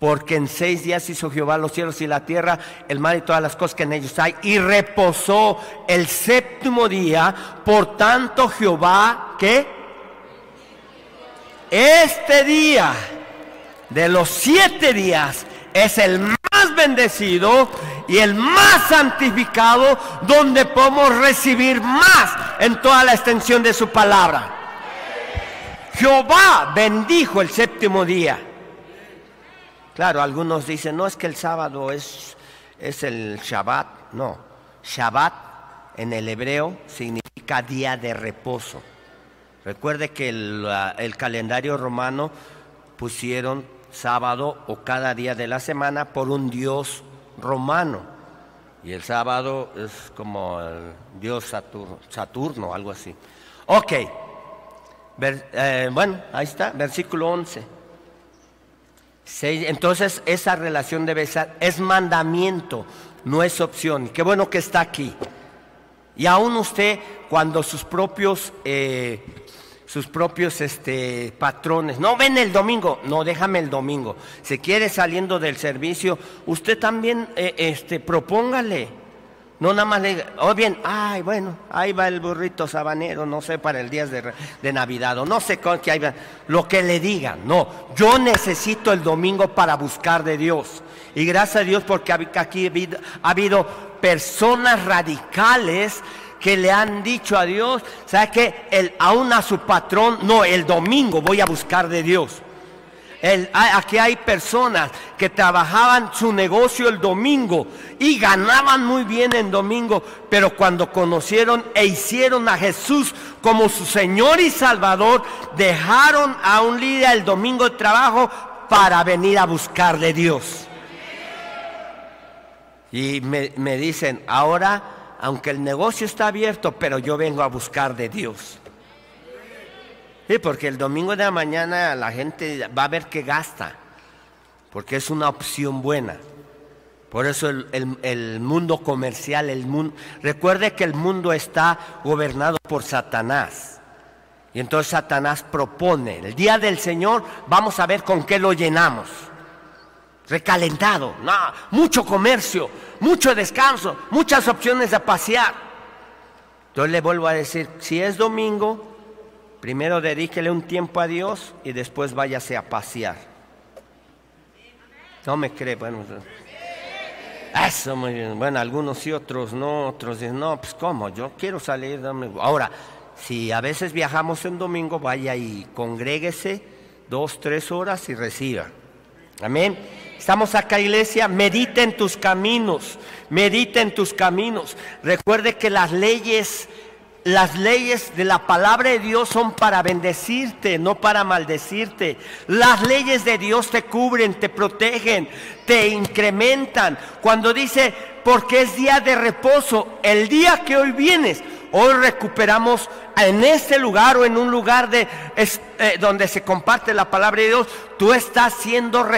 Porque en seis días hizo Jehová los cielos y la tierra, el mar y todas las cosas que en ellos hay, y reposó el séptimo día. Por tanto, Jehová, ¿qué? Este día de los siete días es el más bendecido y el más santificado donde podemos recibir más en toda la extensión de su palabra. Jehová bendijo el séptimo día. Claro, algunos dicen, no es que el sábado es, es el Shabbat. No, Shabbat en el hebreo significa día de reposo. Recuerde que el, el calendario romano pusieron sábado o cada día de la semana por un dios romano. Y el sábado es como el dios Saturno, Saturno algo así. Ok, eh, bueno, ahí está, versículo 11. entonces esa relación debe ser, es mandamiento, no es opción. Qué bueno que está aquí. Y aún usted, cuando sus propios, eh, sus propios este, patrones, no ven el domingo, no, déjame el domingo. Si quiere saliendo del servicio, usted también eh, este, propóngale. No nada más le diga, o bien, ay, bueno, ahí va el burrito sabanero, no sé, para el día de, de Navidad, o no sé con qué va, lo que le digan. No, yo necesito el domingo para buscar de Dios. Y gracias a Dios porque aquí ha habido, personas radicales que le han dicho a Dios, ¿sabe qué? El, aún a su patrón, no, el domingo voy a buscar de Dios aquí hay personas que trabajaban su negocio el domingo y ganaban muy bien en domingo, pero cuando conocieron e hicieron a Jesús como su Señor y Salvador, dejaron a un líder el domingo de trabajo para venir a buscar de Dios. Y me, me dicen, ahora, aunque el negocio está abierto, pero yo vengo a buscar de Dios. Sí, porque el domingo de la mañana la gente va a ver que gasta, porque es una opción buena. Por eso el, mundo comercial, el mundo, recuerde que el mundo está gobernado por Satanás. Y entonces Satanás propone, el día del Señor vamos a ver con qué lo llenamos. Recalentado, mucho comercio, mucho descanso, muchas opciones de pasear. Entonces le vuelvo a decir, si es domingo, Primero dedíquele un tiempo a Dios y después váyase a pasear. No me cree, bueno. Eso, muy bien. Bueno, algunos y otros no, otros dicen, no, pues cómo, yo quiero salir. Ahora, si a veces viajamos en domingo, vaya y congréguese dos, tres horas y reciba. Amén. Estamos acá, iglesia, medita en tus caminos, medita en tus caminos. Recuerde que las leyes las leyes de la palabra de Dios son para bendecirte, no para maldecirte. Las leyes de Dios te cubren, te protegen, te incrementan. Cuando dice, porque es día de reposo, el día que hoy vienes, hoy recuperamos en este lugar o en un lugar de, eh, donde se comparte la palabra de Dios, tú estás siendo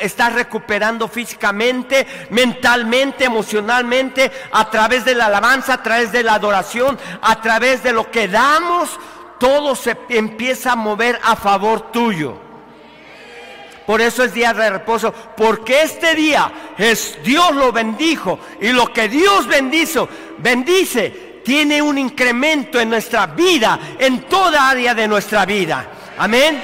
estás recuperando físicamente, mentalmente, emocionalmente, a través de la alabanza, a través de la adoración, a través de lo que damos, todo se empieza a mover a favor tuyo. Por eso es día de reposo, porque este día es Dios lo bendijo y lo que Dios bendice, bendice tiene un incremento en nuestra vida, en toda área de nuestra vida. Amén.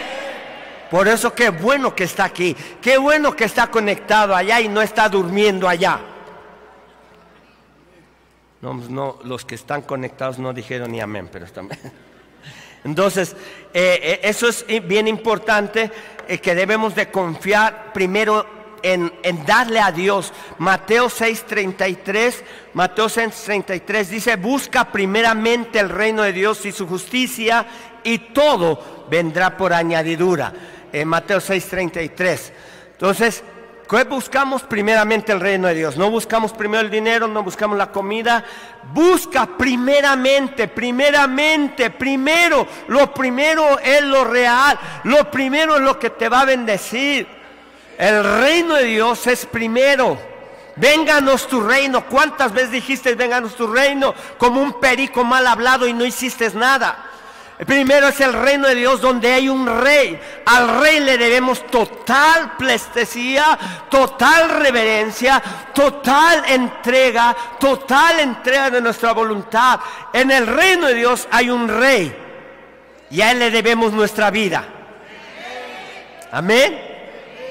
Por eso qué bueno que está aquí, qué bueno que está conectado allá y no está durmiendo allá. No, no los que están conectados no dijeron ni amén, pero están. Entonces, eh, eh, eso es bien importante, eh, que debemos de confiar primero en, darle a Dios. Mateo 6:33, Mateo 6:33 dice, busca primeramente el reino de Dios y su justicia y todo vendrá por añadidura. En Mateo 6:33. Entonces, ¿qué buscamos? Primeramente el reino de Dios. No buscamos primero el dinero, no buscamos la comida. Busca primeramente, primeramente, primero. Lo primero es lo real. Lo primero es lo que te va a bendecir. El reino de Dios es primero. Vénganos tu reino. ¿Cuántas veces dijiste vénganos tu reino? Como un perico mal hablado y no hiciste nada. Primero es el reino de Dios donde hay un rey. Al rey le debemos total plestesía, total reverencia, total entrega, total entrega de nuestra voluntad. En el reino de Dios hay un rey y a él le debemos nuestra vida. Amén.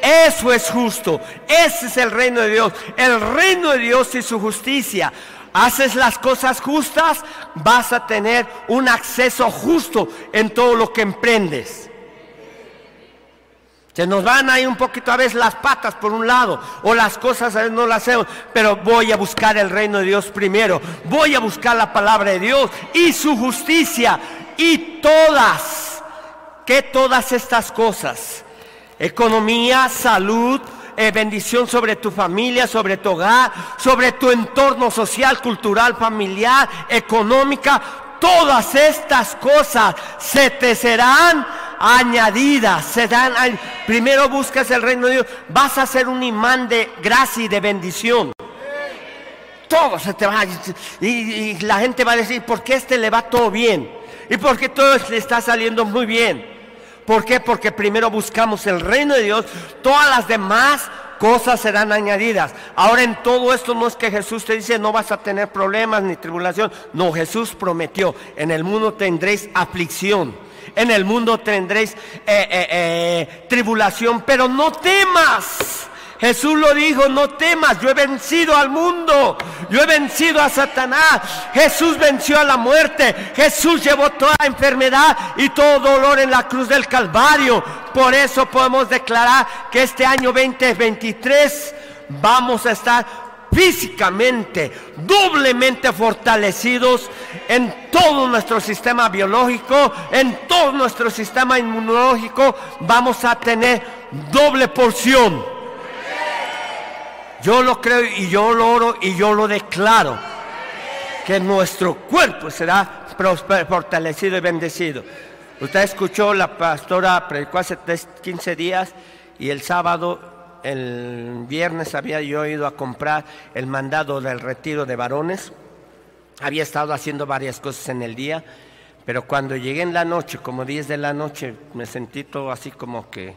Eso es justo. Ese es el reino de Dios. El reino de Dios y su justicia. Haces las cosas justas, vas a tener un acceso justo en todo lo que emprendes. Se nos van ahí un poquito a veces las patas por un lado, o las cosas a veces no las hacemos, pero voy a buscar el reino de Dios primero, voy a buscar la palabra de Dios y su justicia, y todas, que todas estas cosas economía, salud, eh, bendición sobre tu familia, sobre tu hogar, sobre tu entorno social, cultural, familiar, económica. Todas estas cosas se te serán añadidas. Se dan, primero buscas el reino de Dios, vas a ser un imán de gracia y de bendición todo se te va. Y, y, la gente va a decir, ¿por qué este le va todo bien? ¿Y por qué todo le está saliendo muy bien? ¿Por qué? Porque primero buscamos el reino de Dios, todas las demás cosas serán añadidas. Ahora en todo esto no es que Jesús te dice no vas a tener problemas ni tribulación. No, Jesús prometió, en el mundo tendréis aflicción, en el mundo tendréis eh, eh, eh, tribulación, pero no temas. Jesús lo dijo, no temas, yo he vencido al mundo, yo he vencido a Satanás. Jesús venció a la muerte, Jesús llevó toda enfermedad y todo dolor en la cruz del Calvario. Por eso podemos declarar que este año 2023 vamos a estar físicamente, doblemente fortalecidos en todo nuestro sistema biológico, en todo nuestro sistema inmunológico, vamos a tener doble porción yo lo creo y yo lo oro y yo lo declaro. Que nuestro cuerpo será fortalecido y bendecido. Usted escuchó, la pastora predicó hace 15 días y el sábado, el viernes había yo ido a comprar el mandado del retiro de varones. Había estado haciendo varias cosas en el día, pero cuando llegué en la noche, como 10 de la noche, me sentí todo así como que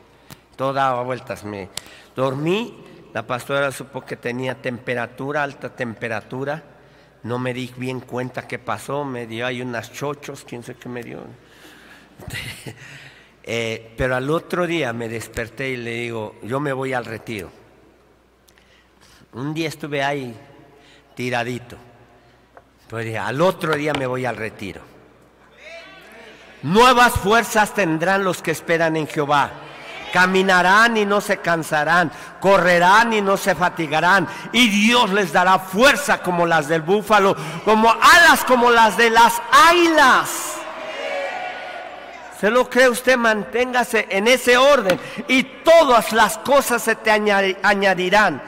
todo daba vueltas. Me dormí la pastora supo que tenía temperatura, alta temperatura. No me di bien cuenta qué pasó. Me dio ahí unas chochos, quién sé qué me dio. Eh, pero al otro día me desperté y le digo, yo me voy al retiro. Un día estuve ahí tiradito. Pues al otro día me voy al retiro. Nuevas fuerzas tendrán los que esperan en Jehová caminarán y no se cansarán, correrán y no se fatigarán, y Dios les dará fuerza como las del búfalo, como alas como las de las águilas. ¿Se lo cree usted? Manténgase en ese orden y todas las cosas se te añadirán.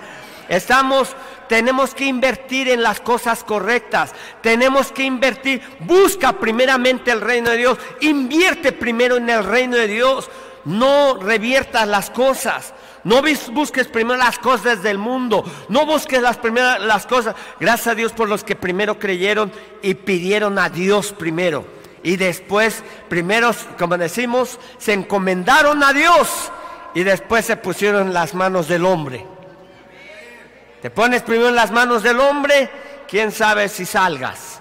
Estamos, tenemos que invertir en las cosas correctas. Tenemos que invertir. Busca primeramente el reino de Dios. Invierte primero en el reino de Dios. No reviertas las cosas. No busques primero las cosas del mundo. No busques las primeras las cosas. Gracias a Dios por los que primero creyeron y pidieron a Dios primero. Y después, primero, como decimos, se encomendaron a Dios y después se pusieron en las manos del hombre. Te pones primero en las manos del hombre, quién sabe si salgas.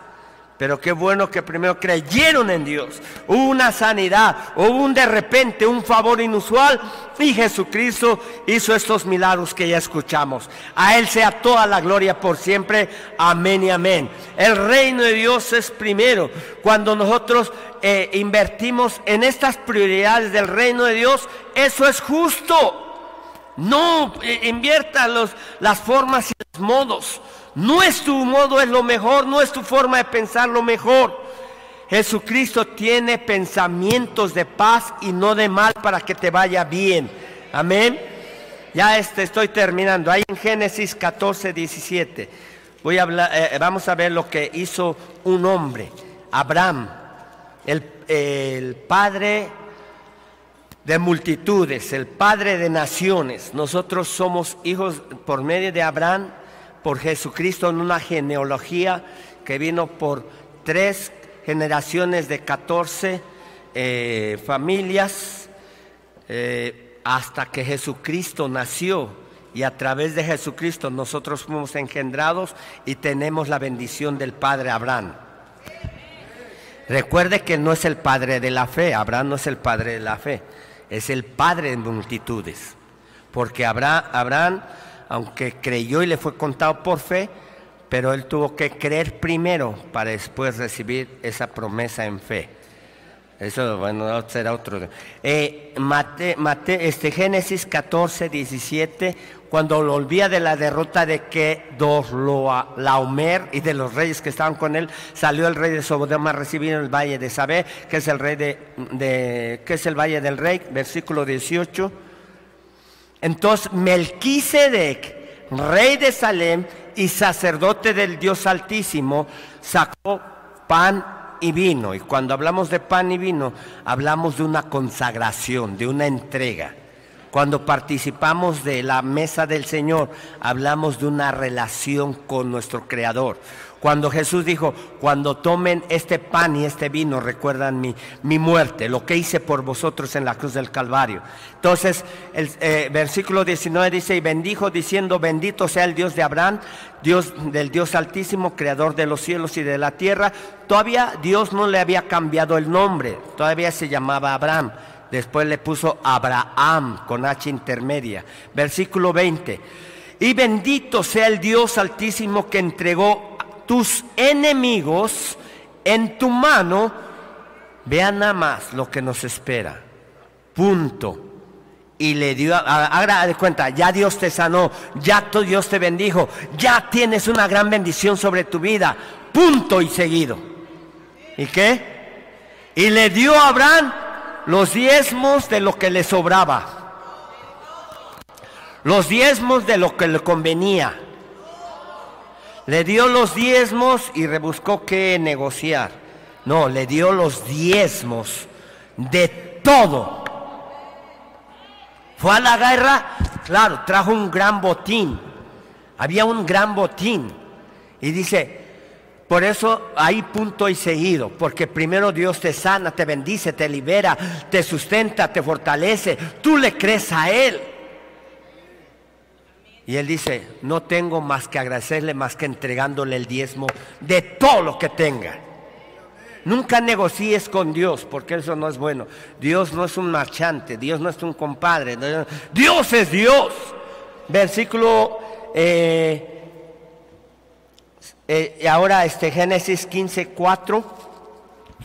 Pero qué bueno que primero creyeron en Dios. Hubo una sanidad, hubo un de repente, un favor inusual y Jesucristo hizo estos milagros que ya escuchamos. A Él sea toda la gloria por siempre. Amén y amén. El reino de Dios es primero. Cuando nosotros eh, invertimos en estas prioridades del reino de Dios, eso es justo. No eh, invierta los, las formas y los modos. No es tu modo, es lo mejor, no es tu forma de pensar lo mejor. Jesucristo tiene pensamientos de paz y no de mal para que te vaya bien. Amén. Ya este, estoy terminando. Ahí en Génesis 14, 17. Voy a hablar, eh, vamos a ver lo que hizo un hombre, Abraham, el, el padre de multitudes, el padre de naciones. Nosotros somos hijos por medio de Abraham por Jesucristo en una genealogía que vino por tres generaciones de 14 eh, familias eh, hasta que Jesucristo nació y a través de Jesucristo nosotros fuimos engendrados y tenemos la bendición del Padre Abraham. Recuerde que no es el padre de la fe, Abraham no es el padre de la fe, es el padre de multitudes, porque Abraham, Abraham aunque creyó y le fue contado por fe, pero él tuvo que creer primero para después recibir esa promesa en fe. Eso, bueno, será otro. Eh, Mate, Mate, este, Génesis 14, 17, cuando lo olvida de la derrota de que Laomer y de los reyes que estaban con él, salió el rey de Sobodema a recibir el valle de Sabé, que es el rey de que es el valle del rey, versículo 18 Entonces Melquisedec, rey de Salem y sacerdote del Dios Altísimo, sacó pan y vino. Y cuando hablamos de pan y vino, hablamos de una consagración, de una entrega. Cuando participamos de la mesa del Señor, hablamos de una relación con nuestro Creador. Cuando Jesús dijo, cuando tomen este pan y este vino, recuerdan mi, mi muerte, lo que hice por vosotros en la cruz del Calvario. Entonces, el eh, versículo 19 dice, y bendijo diciendo, bendito sea el Dios de Abraham, Dios del Dios altísimo, creador de los cielos y de la tierra. Todavía Dios no le había cambiado el nombre, todavía se llamaba Abraham. Después le puso Abraham con H intermedia. Versículo 20. Y bendito sea el Dios altísimo que entregó tus enemigos en tu mano, vean nada más lo que nos espera. Punto. Y le dio, haga de cuenta, ya Dios te sanó, ya Dios te bendijo, ya tienes una gran bendición sobre tu vida. Punto y seguido. ¿Y qué? Y le dio a Abraham los diezmos de lo que le sobraba. Los diezmos de lo que le convenía. Le dio los diezmos y rebuscó qué negociar. No, le dio los diezmos de todo. Fue a la guerra, claro, trajo un gran botín. Había un gran botín. Y dice, por eso hay punto y seguido, porque primero Dios te sana, te bendice, te libera, te sustenta, te fortalece. Tú le crees a Él. Y él dice, no tengo más que agradecerle, más que entregándole el diezmo de todo lo que tenga. Nunca negocies con Dios, porque eso no es bueno. Dios no es un marchante, Dios no es un compadre. Dios es Dios. Versículo, eh, eh, ahora este Génesis 15, 4.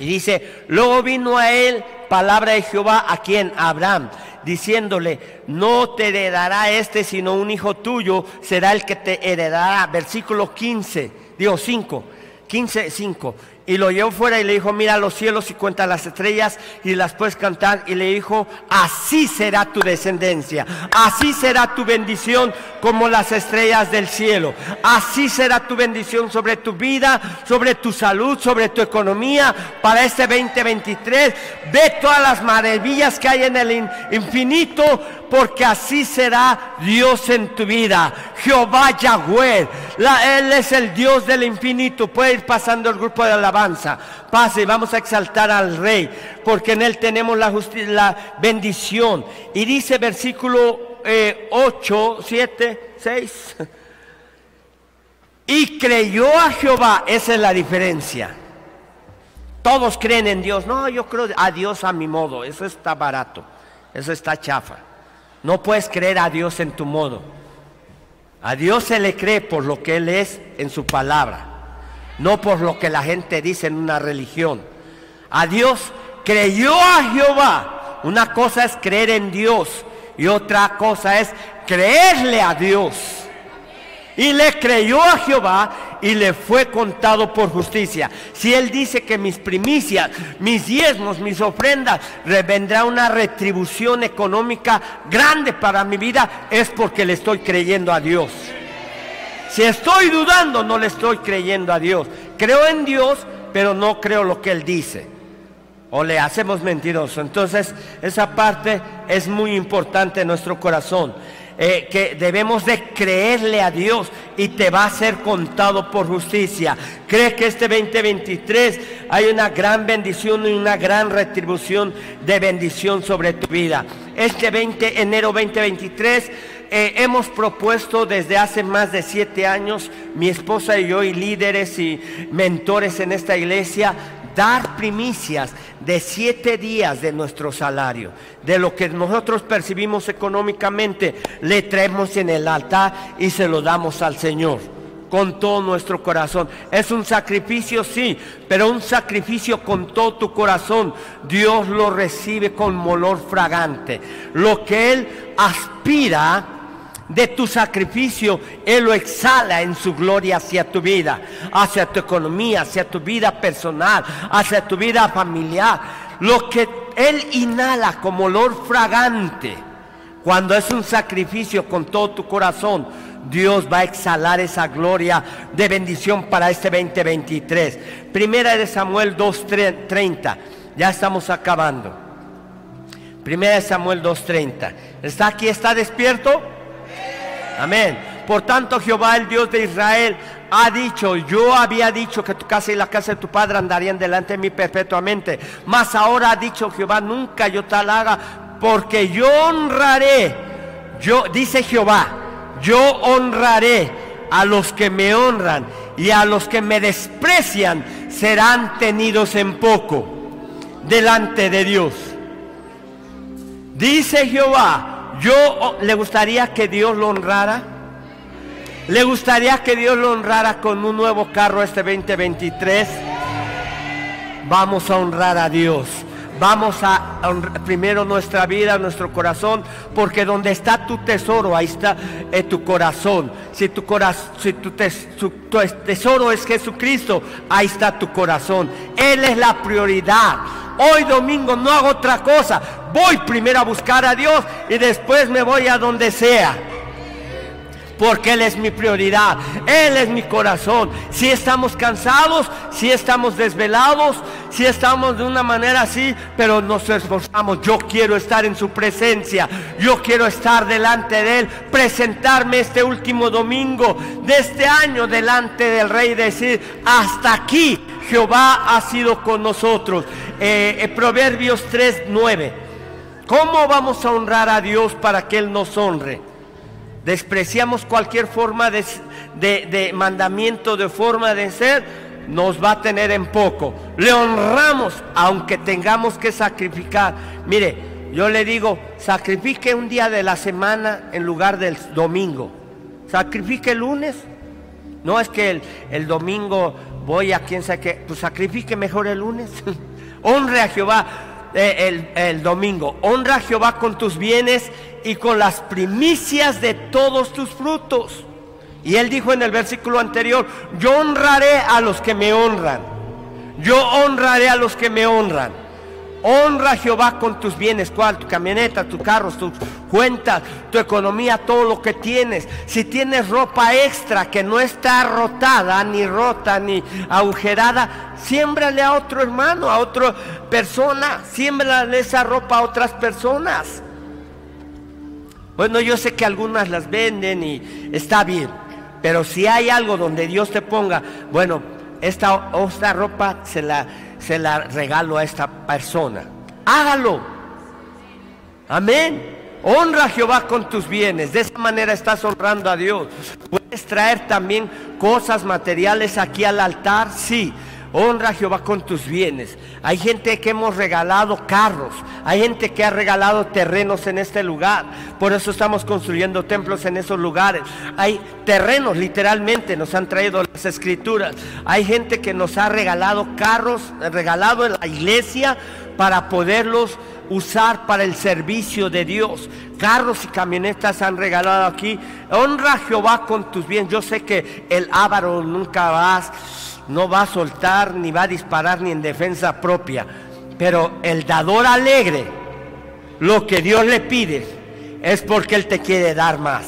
Y dice, luego vino a él palabra de Jehová a quien Abraham diciéndole, no te heredará este, sino un hijo tuyo será el que te heredará. Versículo 15, digo 5, 15, 5. Y lo llevó fuera y le dijo, mira los cielos y cuenta las estrellas y las puedes cantar. Y le dijo, así será tu descendencia, así será tu bendición como las estrellas del cielo. Así será tu bendición sobre tu vida, sobre tu salud, sobre tu economía para este 2023. Ve todas las maravillas que hay en el infinito porque así será Dios en tu vida. Jehová Yahweh, Él es el Dios del infinito. Puede ir pasando el grupo de alabanza. Pase, vamos a exaltar al Rey, porque en Él tenemos la, la bendición. Y dice versículo 8, 7, 6. Y creyó a Jehová, esa es la diferencia. Todos creen en Dios. No, yo creo a Dios a mi modo. Eso está barato. Eso está chafa. No puedes creer a Dios en tu modo. A Dios se le cree por lo que Él es en su palabra, no por lo que la gente dice en una religión. A Dios creyó a Jehová. Una cosa es creer en Dios y otra cosa es creerle a Dios. Y le creyó a Jehová y le fue contado por justicia. Si él dice que mis primicias, mis diezmos, mis ofrendas, vendrá una retribución económica grande para mi vida, es porque le estoy creyendo a Dios. Si estoy dudando, no le estoy creyendo a Dios. Creo en Dios, pero no creo lo que Él dice. O le hacemos mentiroso. Entonces, esa parte es muy importante en nuestro corazón. Eh, que debemos de creerle a Dios y te va a ser contado por justicia. Cree que este 2023 hay una gran bendición y una gran retribución de bendición sobre tu vida. Este 20 enero 2023 eh, hemos propuesto desde hace más de siete años, mi esposa y yo y líderes y mentores en esta iglesia, dar primicias de siete días de nuestro salario, de lo que nosotros percibimos económicamente, le traemos en el altar y se lo damos al Señor con todo nuestro corazón. Es un sacrificio, sí, pero un sacrificio con todo tu corazón. Dios lo recibe con olor fragante. Lo que Él aspira de tu sacrificio, Él lo exhala en su gloria hacia tu vida, hacia tu economía, hacia tu vida personal, hacia tu vida familiar. Lo que Él inhala como olor fragante Cuando es un sacrificio con todo tu corazón, Dios va a exhalar esa gloria de bendición para este 2023. Primera de Samuel 2.30. Ya estamos acabando. Primera de Samuel 2.30. ¿Está aquí? ¿Está despierto? Amén. Por tanto, Jehová, el Dios de Israel, ha dicho, yo había dicho que tu casa y la casa de tu padre andarían delante de mí perpetuamente. Mas ahora ha dicho Jehová, nunca yo tal haga, porque yo honraré, yo, dice Jehová, yo honraré a los que me honran y a los que me desprecian serán tenidos en poco delante de Dios. Dice Jehová, yo le gustaría que Dios lo honrara. ¿Le gustaría que Dios lo honrara con un nuevo carro este 2023? Vamos a honrar a Dios. Vamos a primero nuestra vida, nuestro corazón, porque donde está tu tesoro, ahí está eh, tu corazón. Si, tu, si tu, tu tesoro es Jesucristo, ahí está tu corazón. Él es la prioridad. Hoy domingo no hago otra cosa. Voy primero a buscar a Dios y después me voy a donde sea porque Él es mi prioridad, Él es mi corazón. Si estamos cansados, si estamos desvelados, si estamos de una manera así, pero nos esforzamos. Yo quiero estar en su presencia, yo quiero estar delante de Él, presentarme este último domingo de este año delante del Rey y decir, hasta aquí Jehová ha sido con nosotros. Eh, eh, Proverbios 3, 9. ¿Cómo vamos a honrar a Dios para que Él nos honre? Despreciamos cualquier forma de, mandamiento, de forma de ser, nos va a tener en poco. Le honramos aunque tengamos que sacrificar. Mire, yo le digo, sacrifique un día de la semana en lugar del domingo. Sacrifique el lunes. No es que el, domingo voy a quien sabe qué, pues sacrifique mejor el lunes. Honre a Jehová. Eh, el, el, domingo. Honra a Jehová con tus bienes y con las primicias de todos tus frutos. Y él dijo en el versículo anterior, yo honraré a los que me honran. Yo honraré a los que me honran. Honra a Jehová con tus bienes, cuál, tu camioneta, tus carros, tus cuentas, tu economía, todo lo que tienes. Si tienes ropa extra que no está rotada, ni rota, ni agujerada, siémbrale a otro hermano, a otra persona, siémbrale esa ropa a otras personas. Bueno, yo sé que algunas las venden y está bien, pero si hay algo donde Dios te ponga, bueno, esta, esta ropa se la, se la regalo a esta persona. Hágalo. Amén. Honra a Jehová con tus bienes. De esa manera estás honrando a Dios. Puedes traer también cosas materiales aquí al altar, sí. Honra a Jehová con tus bienes. Hay gente que hemos regalado carros. Hay gente que ha regalado terrenos en este lugar. Por eso estamos construyendo templos en esos lugares. Hay terrenos, literalmente, nos han traído las escrituras. Hay gente que nos ha regalado carros, regalado en la iglesia para poderlos usar para el servicio de Dios. Carros y camionetas han regalado aquí. Honra a Jehová con tus bienes. Yo sé que el ávaro nunca vas no va a soltar ni va a disparar ni en defensa propia. Pero el dador alegre, lo que Dios le pide es porque Él te quiere dar más.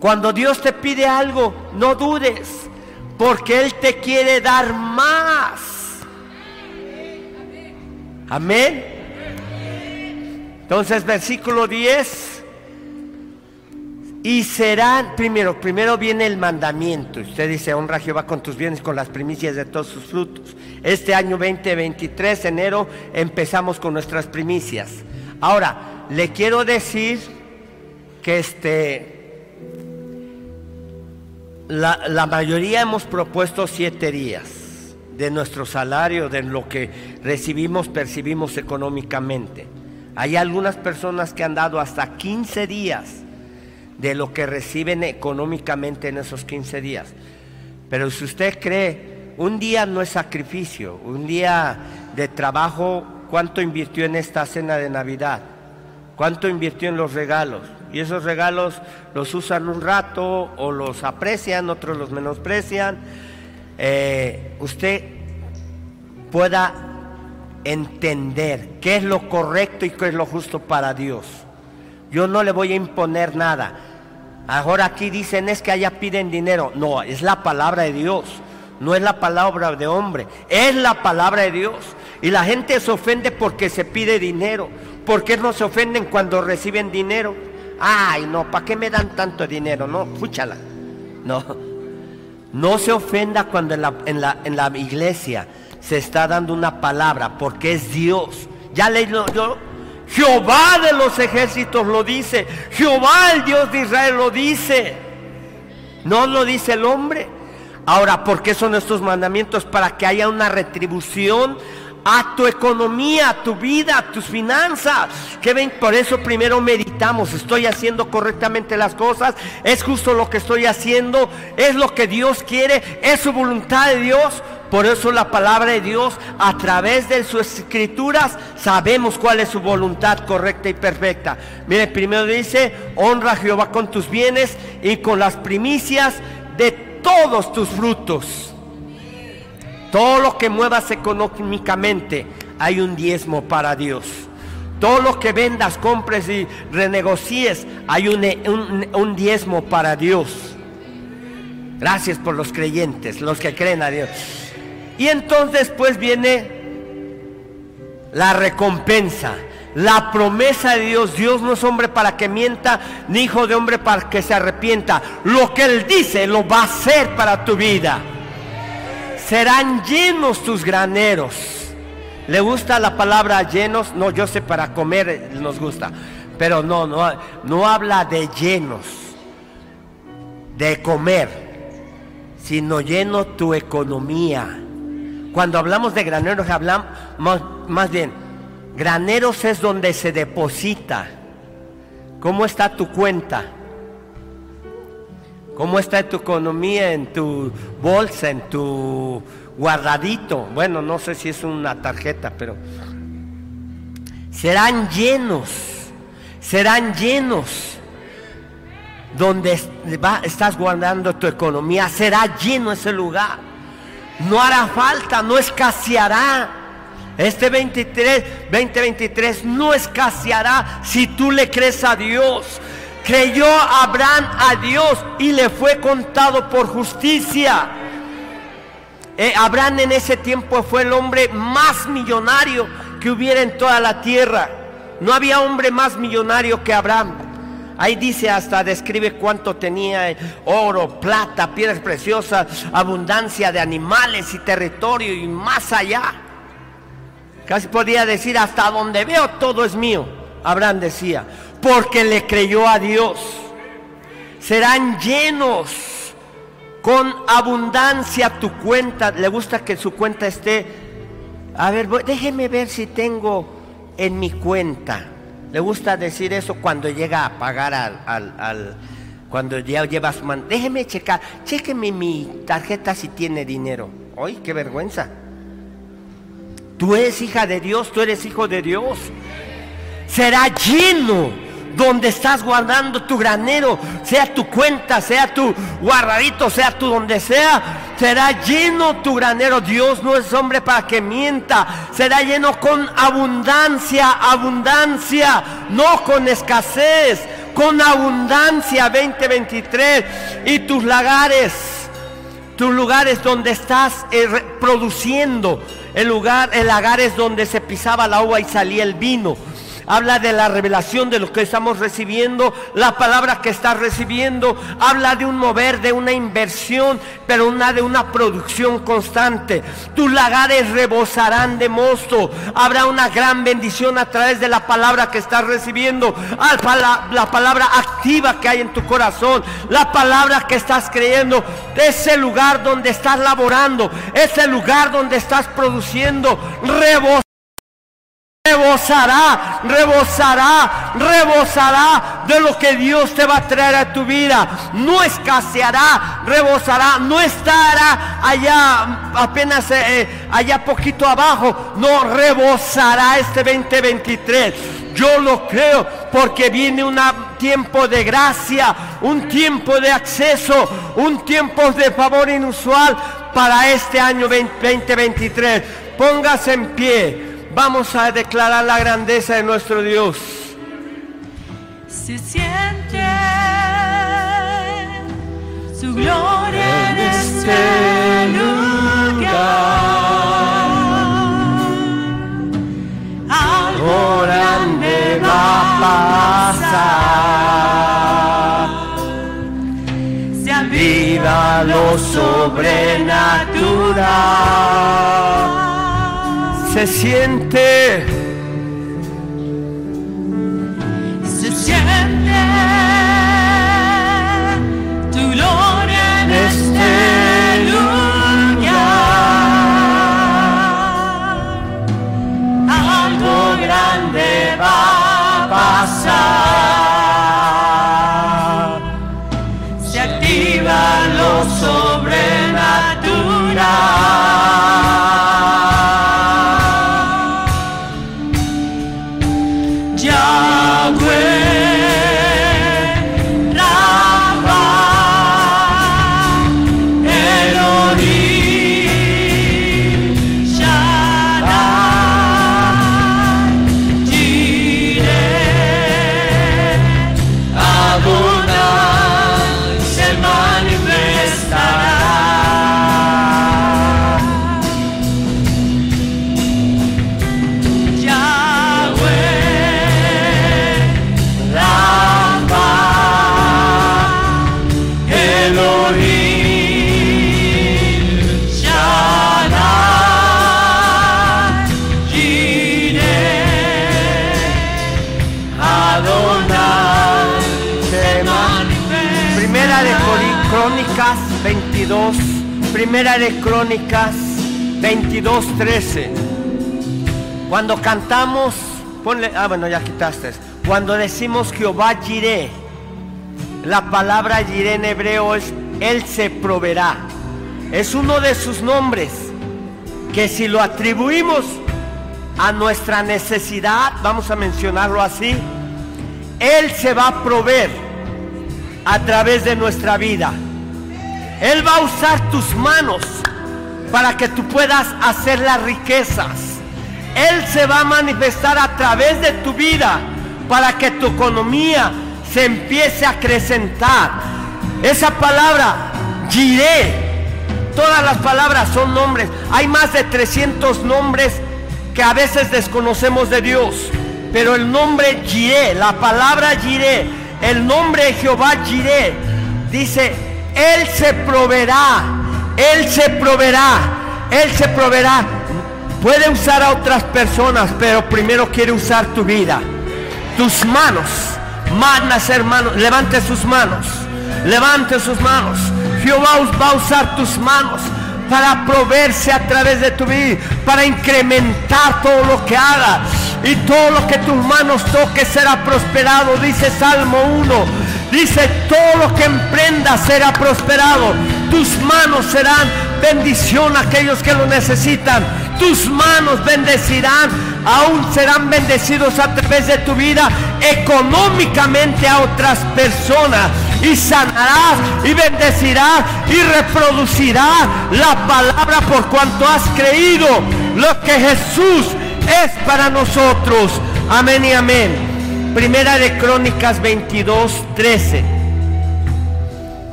Cuando Dios te pide algo, no dudes, porque Él te quiere dar más. Amén. Entonces, versículo 10. Y serán, primero, primero viene el mandamiento. Usted dice, honra a Jehová con tus bienes, con las primicias de todos sus frutos. Este año 2023, enero, empezamos con nuestras primicias. Ahora, le quiero decir que este, la, la mayoría hemos propuesto siete días de nuestro salario, de lo que recibimos, percibimos económicamente. Hay algunas personas que han dado hasta 15 días de lo que reciben económicamente en esos 15 días. Pero si usted cree, un día no es sacrificio, un día de trabajo, ¿cuánto invirtió en esta cena de Navidad? ¿Cuánto invirtió en los regalos? Y esos regalos los usan un rato o los aprecian, otros los menosprecian. Eh, usted pueda entender qué es lo correcto y qué es lo justo para Dios. Yo no le voy a imponer nada. Ahora aquí dicen es que allá piden dinero. No, es la palabra de Dios. No es la palabra de hombre. Es la palabra de Dios. Y la gente se ofende porque se pide dinero. ¿Por qué no se ofenden cuando reciben dinero? Ay, no, ¿para qué me dan tanto dinero? No, fúchala. No. No se ofenda cuando en la, en la, en la iglesia se está dando una palabra, porque es Dios. Ya leí yo. Jehová de los ejércitos lo dice. Jehová el Dios de Israel lo dice. No lo dice el hombre. Ahora, ¿por qué son estos mandamientos? Para que haya una retribución a tu economía, a tu vida, a tus finanzas. Que ven, por eso primero meditamos, estoy haciendo correctamente las cosas, es justo lo que estoy haciendo, es lo que Dios quiere, es su voluntad de Dios. Por eso la palabra de Dios, a través de sus escrituras, sabemos cuál es su voluntad correcta y perfecta. Mire, primero dice, honra a Jehová con tus bienes y con las primicias de todos tus frutos. Todo lo que muevas económicamente, hay un diezmo para Dios. Todo lo que vendas, compres y renegocies, hay un, un diezmo para Dios. Gracias por los creyentes, los que creen a Dios. Y entonces pues viene la recompensa, la promesa de Dios. Dios no es hombre para que mienta, ni hijo de hombre para que se arrepienta. Lo que Él dice lo va a hacer para tu vida. Serán llenos tus graneros. ¿Le gusta la palabra llenos? No, yo sé para comer nos gusta. Pero no, no, no habla de llenos, de comer, sino lleno tu economía cuando hablamos de graneros, hablamos más, bien, graneros es donde se deposita. ¿Cómo está tu cuenta? ¿Cómo está tu economía en tu bolsa, en tu guardadito? Bueno, no sé si es una tarjeta, pero serán llenos, serán llenos. Donde estás guardando tu economía, será lleno ese lugar. No hará falta, no escaseará. Este 23, 2023 no escaseará si tú le crees a Dios. Creyó Abraham a Dios y le fue contado por justicia. Eh, Abraham en ese tiempo fue el hombre más millonario que hubiera en toda la tierra. No había hombre más millonario que Abraham. Ahí dice hasta describe cuánto tenía oro, plata, piedras preciosas, abundancia de animales y territorio y más allá. Casi podía decir hasta donde veo todo es mío. Abraham decía, porque le creyó a Dios. Serán llenos con abundancia tu cuenta. Le gusta que su cuenta esté. A ver, déjeme ver si tengo en mi cuenta. Le gusta decir eso cuando llega a pagar al, cuando ya lleva su mano. Déjeme checar, chéqueme mi tarjeta si tiene dinero. ¡Ay, qué vergüenza! Tú eres hija de Dios, tú eres hijo de Dios. Será lleno donde estás guardando tu granero, sea tu cuenta, sea tu guardadito, sea tu donde sea, será lleno tu granero. Dios no es hombre para que mienta, será lleno con abundancia, abundancia, no con escasez, con abundancia 2023 y tus lagares, tus lugares donde estás eh, produciendo, el lugar, el lagar es donde se pisaba la uva y salía el vino habla de la revelación de lo que estamos recibiendo, la palabra que estás recibiendo, habla de un mover, de una inversión, pero una de una producción constante. Tus lagares rebosarán de mosto, habrá una gran bendición a través de la palabra que estás recibiendo, la palabra activa que hay en tu corazón, la palabra que estás creyendo, ese lugar donde estás laborando, ese lugar donde estás produciendo, rebosará rebosará, rebosará, rebosará de lo que Dios te va a traer a tu vida. No escaseará, rebosará, no estará allá apenas eh, eh, allá poquito abajo, no rebosará este 2023. Yo lo creo porque viene un tiempo de gracia, un tiempo de acceso, un tiempo de favor inusual para este año 2023. Póngase en pie. Vamos a declarar la grandeza de nuestro Dios. Se siente su gloria en este lugar. Algo grande va a pasar. Se aviva lo sobrenatural se siente. Se siente Primera de Crónicas 22, 13. Cuando cantamos, ponle, ah bueno, ya quitaste. Cuando decimos Jehová Jireh, la palabra Jireh en hebreo es Él se proveerá. Es uno de sus nombres que si lo atribuimos a nuestra necesidad, vamos a mencionarlo así, Él se va a proveer a través de nuestra vida. Él va a usar tus manos para que tú puedas hacer las riquezas. Él se va a manifestar a través de tu vida para que tu economía se empiece a acrecentar. Esa palabra, giré, todas las palabras son nombres. Hay más de 300 nombres que a veces desconocemos de Dios. Pero el nombre giré, la palabra giré, el nombre Jehová giré, dice él se proveerá, Él se proveerá, Él se proveerá. Puede usar a otras personas, pero primero quiere usar tu vida, tus manos. Manas hermanos, levante sus manos, levante sus manos. Jehová va a usar tus manos para proveerse a través de tu vida, para incrementar todo lo que hagas y todo lo que tus manos toque será prosperado, dice Salmo 1. Dice, todo lo que emprendas será prosperado. Tus manos serán bendición a aquellos que lo necesitan. Tus manos bendecirán, aún serán bendecidos a través de tu vida económicamente a otras personas. Y sanarás y bendecirás y reproducirás la palabra por cuanto has creído lo que Jesús es para nosotros. Amén y amén. Primera de Crónicas 22, 13.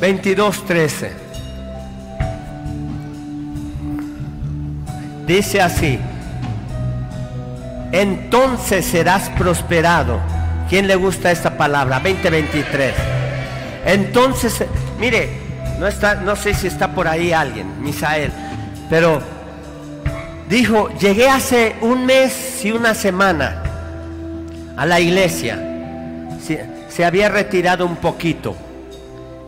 22, 13. Dice así, entonces serás prosperado. ¿Quién le gusta esta palabra? 2023. Entonces, mire, no, está, no sé si está por ahí alguien, Misael, pero dijo, llegué hace un mes y una semana a la iglesia. Se, había retirado un poquito.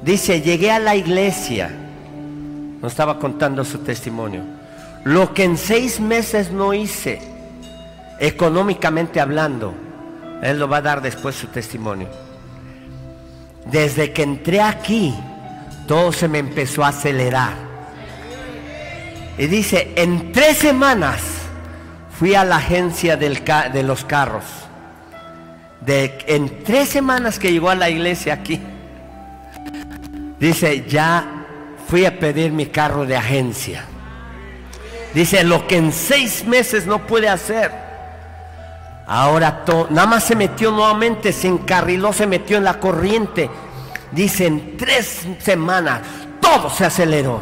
Dice, llegué a la iglesia. Nos estaba contando su testimonio. Lo que en seis meses no hice, económicamente hablando, él lo va a dar después su testimonio. Desde que entré aquí, todo se me empezó a acelerar. Y dice, en tres semanas fui a la agencia de los carros en tres semanas que llegó a la iglesia aquí, dice, ya fui a pedir mi carro de agencia. Dice, lo que en seis meses no puede hacer. Ahora nada más se metió nuevamente, se encarriló, se metió en la corriente. Dice, en tres semanas todo se aceleró.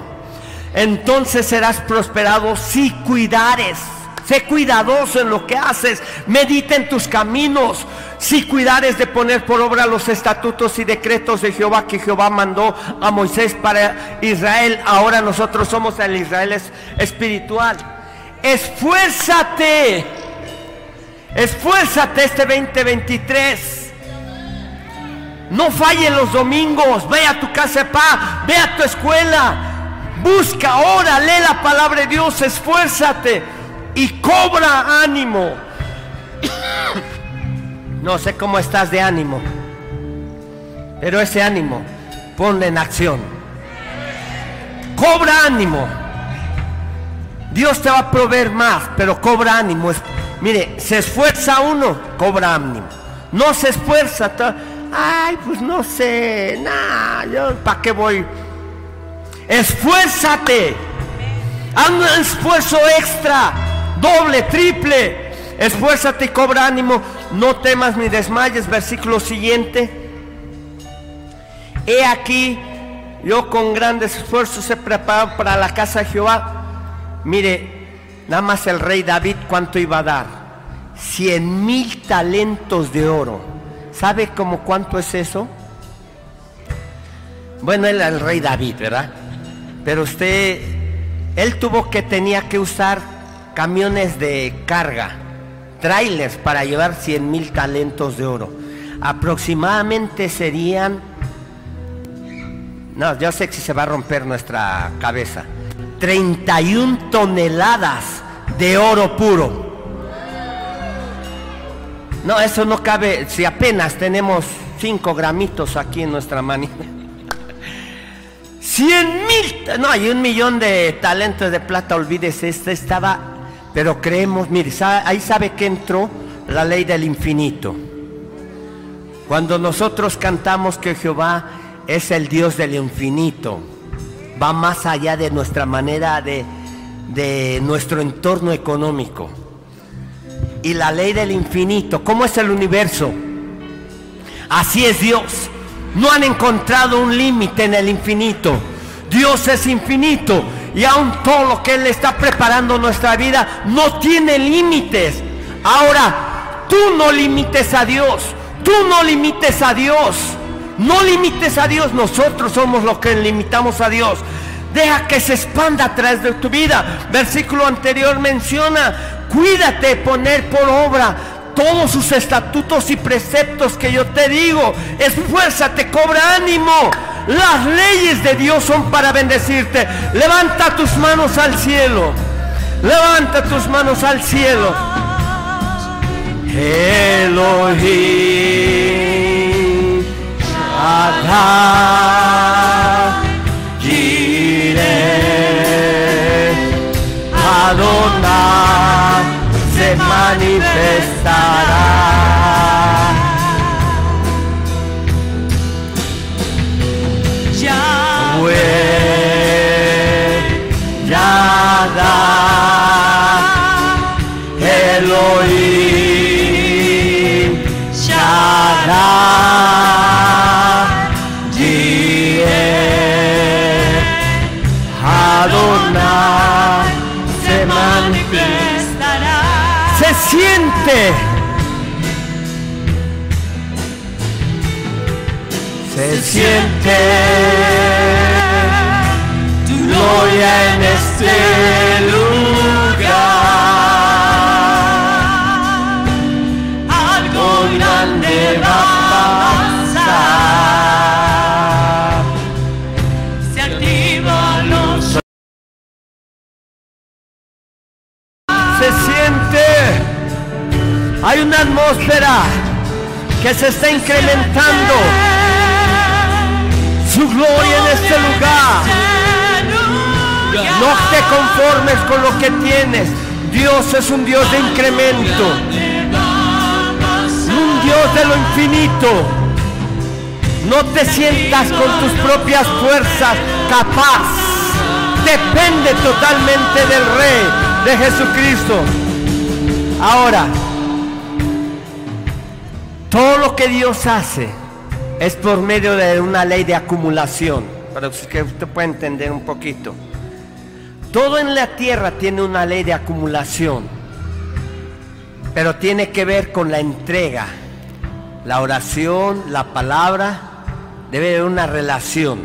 Entonces serás prosperado si cuidares. Sé cuidadoso en lo que haces. Medita en tus caminos. Si cuidares de poner por obra los estatutos y decretos de Jehová que Jehová mandó a Moisés para Israel, ahora nosotros somos el Israel espiritual. Esfuérzate. Esfuérzate este 2023. No fallen los domingos. Ve a tu casa paz. Ve a tu escuela. Busca, ora, lee la palabra de Dios. Esfuérzate y cobra ánimo. No sé cómo estás de ánimo, pero ese ánimo ponle en acción. Cobra ánimo. Dios te va a proveer más, pero cobra ánimo. Mire, se esfuerza uno, cobra ánimo. No se esfuerza, ay, pues no sé, yo para qué voy. Esfuérzate. Haz un esfuerzo extra doble, triple. Esfuérzate y cobra ánimo, no temas ni desmayes. Versículo siguiente. He aquí, yo con grandes esfuerzos he preparado para la casa de Jehová. Mire, nada más el rey David cuánto iba a dar. Cien mil talentos de oro. ¿Sabe cómo cuánto es eso? Bueno, él era el rey David, ¿verdad? Pero usted, él tuvo que tenía que usar camiones de carga, trailers para llevar 100 mil talentos de oro. Aproximadamente serían, no, yo sé que se va a romper nuestra cabeza, 31 toneladas de oro puro. No, eso no cabe, si apenas tenemos 5 gramitos aquí en nuestra manita. 100 mil, no, hay un millón de talentos de plata, olvídese, este estaba pero creemos, mire, ahí sabe que entró la ley del infinito. Cuando nosotros cantamos que Jehová es el Dios del infinito, va más allá de nuestra manera de, de nuestro entorno económico. Y la ley del infinito, ¿cómo es el universo? Así es Dios. No han encontrado un límite en el infinito. Dios es infinito y aún todo lo que Él está preparando nuestra vida no tiene límites. Ahora, tú no limites a Dios, tú no limites a Dios, no limites a Dios, nosotros somos los que limitamos a Dios. Deja que se expanda a través de tu vida. Versículo anterior menciona, cuídate poner por obra todos sus estatutos y preceptos que yo te digo. Esfuérzate, cobra ánimo. Las leyes de Dios son para bendecirte. Levanta tus manos al cielo. Levanta tus manos al cielo. Elohim Adonai se manifestará. Tu gloria en este lugar Se activa los... Se siente. Hay una atmósfera que se está incrementando. Su gloria en este lugar. No te conformes con lo que tienes. Dios es un Dios de incremento. Dios de lo infinito. No te sientas con tus propias fuerzas capaz. depende totalmente del Rey, de Jesucristo. Ahora, todo lo que Dios hace es por medio de una ley de acumulación, para que usted pueda entender un poquito. Todo en la tierra tiene una ley de acumulación, pero tiene que ver con la entrega, la oración, la palabra, debe haber una relación.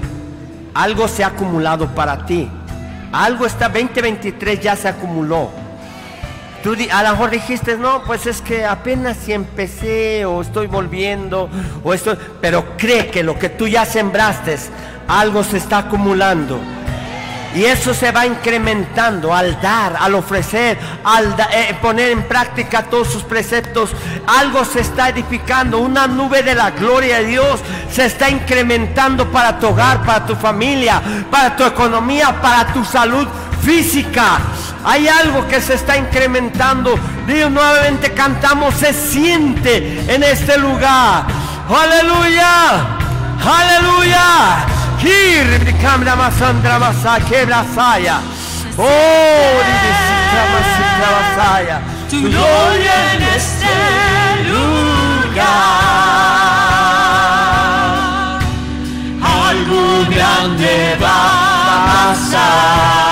Algo se ha acumulado para ti. Algo está 2023 ya se acumuló. Tú a lo mejor dijiste, no, pues es que apenas si empecé o estoy volviendo o estoy, pero cree que lo que tú ya sembraste, algo se está acumulando. Y eso se va incrementando al dar, al ofrecer, al eh, poner en práctica todos sus preceptos. Algo se está edificando, una nube de la gloria de Dios se está incrementando para tu hogar, para tu familia, para tu economía, para tu salud física. Hay algo que se está incrementando. Dios nuevamente cantamos, se siente en este lugar. Aleluya. Aleluya. Oh. Tu gloria en este lugar. Algo grande va a pasar.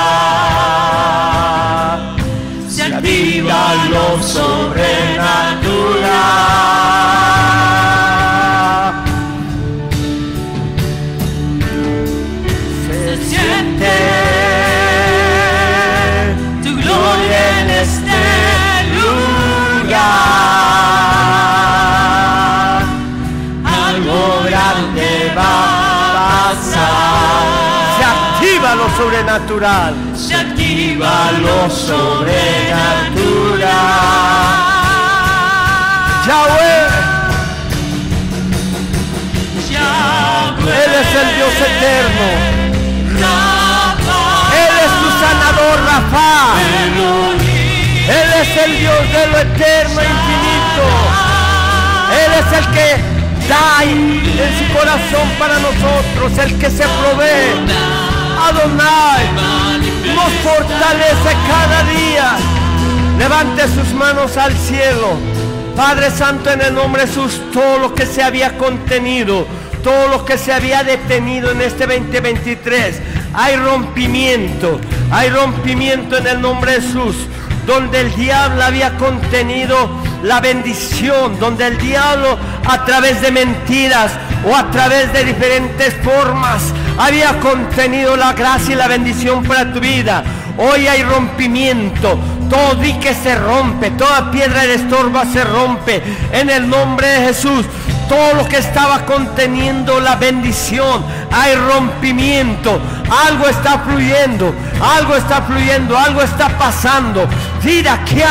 Sobrenatural. Se activa lo sobrenatural. Yahweh. Él es el Dios eterno. Él es tu sanador, Rafa. Él es el Dios de lo eterno e infinito. Él es el que da en su corazón para nosotros, el que se provee. Adonai nos fortalece cada día. Levante sus manos al cielo. Padre Santo, en el nombre de Jesús, todo lo que se había contenido, todo lo que se había detenido en este 2023, hay rompimiento, hay rompimiento en el nombre de Jesús donde el diablo había contenido la bendición, donde el diablo a través de mentiras o a través de diferentes formas había contenido la gracia y la bendición para tu vida. Hoy hay rompimiento, todo dique se rompe, toda piedra de estorba se rompe en el nombre de Jesús todo lo que estaba conteniendo la bendición, hay rompimiento, algo está fluyendo, algo está fluyendo, algo está pasando. Mira que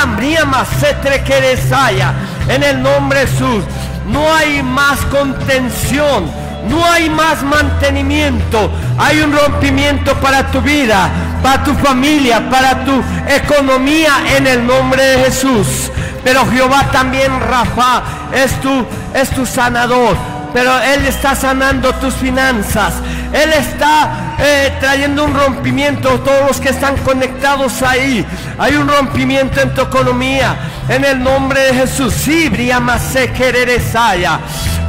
que desaya en el nombre de Jesús. No hay más contención, no hay más mantenimiento, hay un rompimiento para tu vida, para tu familia, para tu economía en el nombre de Jesús. Pero Jehová también, Rafa, es tu, es tu sanador. Pero Él está sanando tus finanzas. Él está eh, trayendo un rompimiento. Todos los que están conectados ahí. Hay un rompimiento en tu economía. En el nombre de Jesús. Sí,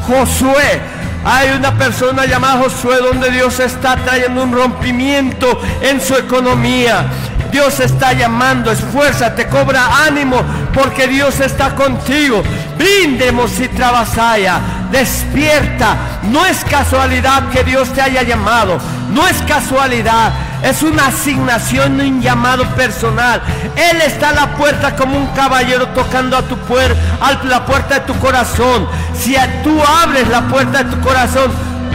Josué. Hay una persona llamada Josué donde Dios está trayendo un rompimiento en su economía. Dios está llamando, esfuérzate, cobra ánimo, porque Dios está contigo. Brindemos y trabajaya, despierta. No es casualidad que Dios te haya llamado, no es casualidad. Es una asignación, un llamado personal. Él está a la puerta como un caballero tocando a tu puerta, a la puerta de tu corazón. Si tú abres la puerta de tu corazón,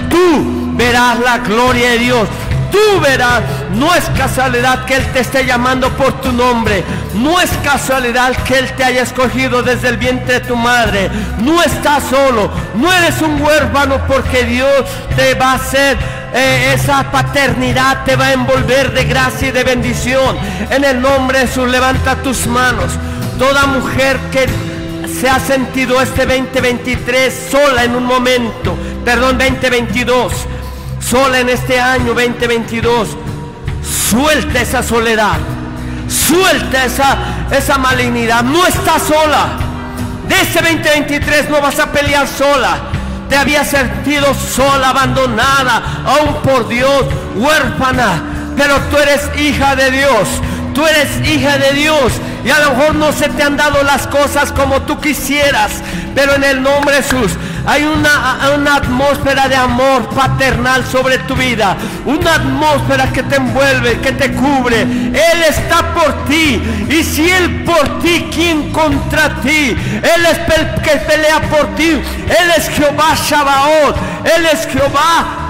tú verás la gloria de Dios tú verás. No es casualidad que Él te esté llamando por tu nombre. No es casualidad que Él te haya escogido desde el vientre de tu madre. No estás solo. No eres un huérfano porque Dios te va a hacer eh, esa paternidad, te va a envolver de gracia y de bendición. En el nombre de Jesús, levanta tus manos. Toda mujer que se ha sentido este 2023 sola en un momento, perdón, 2022 sola en este año 2022. Suelta esa soledad. Suelta esa, esa malignidad. No estás sola. De este 2023 no vas a pelear sola. Te había sentido sola, abandonada, aún por Dios, huérfana. Pero tú eres hija de Dios. Tú eres hija de Dios y a lo mejor no se te han dado las cosas como tú quisieras, pero en el nombre de Jesús hay una, una atmósfera de amor paternal sobre tu vida, una atmósfera que te envuelve, que te cubre. Él está por ti y si Él por ti, ¿quién contra ti? Él es el que pelea por ti. Él es Jehová Shabaoth, Él es Jehová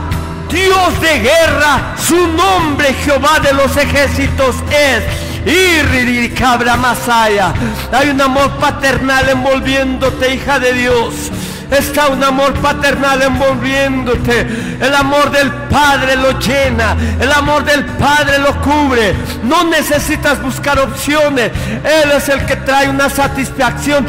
Dios de guerra, su nombre Jehová de los ejércitos es. Y cabra masaya. Hay un amor paternal envolviéndote, hija de Dios. Está un amor paternal envolviéndote. El amor del Padre lo llena. El amor del Padre lo cubre. No necesitas buscar opciones. Él es el que trae una satisfacción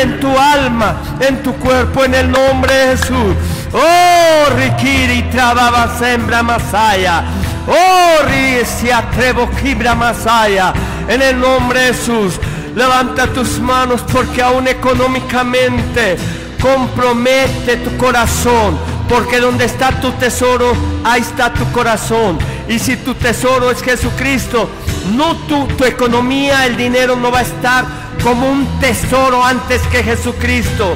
en tu alma, en tu cuerpo, en el nombre de Jesús. Oh, Rikiri trababa sembra masaya. Oh, se atrevo kibra masaya. En el nombre de Jesús, levanta tus manos porque aún económicamente compromete tu corazón. Porque donde está tu tesoro, ahí está tu corazón. Y si tu tesoro es Jesucristo, no tu, tu economía, el dinero no va a estar como un tesoro antes que Jesucristo.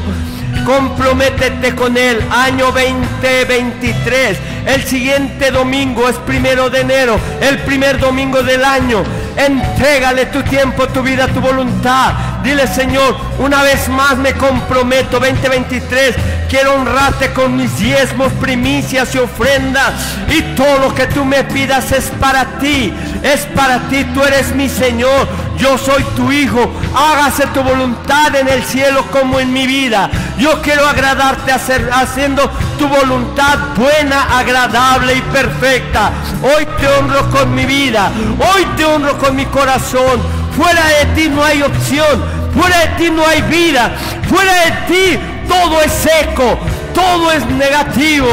Comprométete con Él. Año 2023. El siguiente domingo es primero de enero. El primer domingo del año. Entrégale tu tiempo, tu vida, tu voluntad. Dile, Señor, una vez más me comprometo. 2023. Quiero honrarte con mis diezmos, primicias y ofrendas. Y todo lo que tú me pidas es para ti. Es para ti. Tú eres mi Señor. Yo soy tu hijo. Hágase tu voluntad en el cielo como en mi vida. Yo quiero agradarte haciendo tu voluntad buena, agradable y perfecta. Hoy te honro con mi vida. Hoy te honro con mi corazón. Fuera de ti no hay opción. Fuera de ti no hay vida. Fuera de ti todo es seco. Todo es negativo.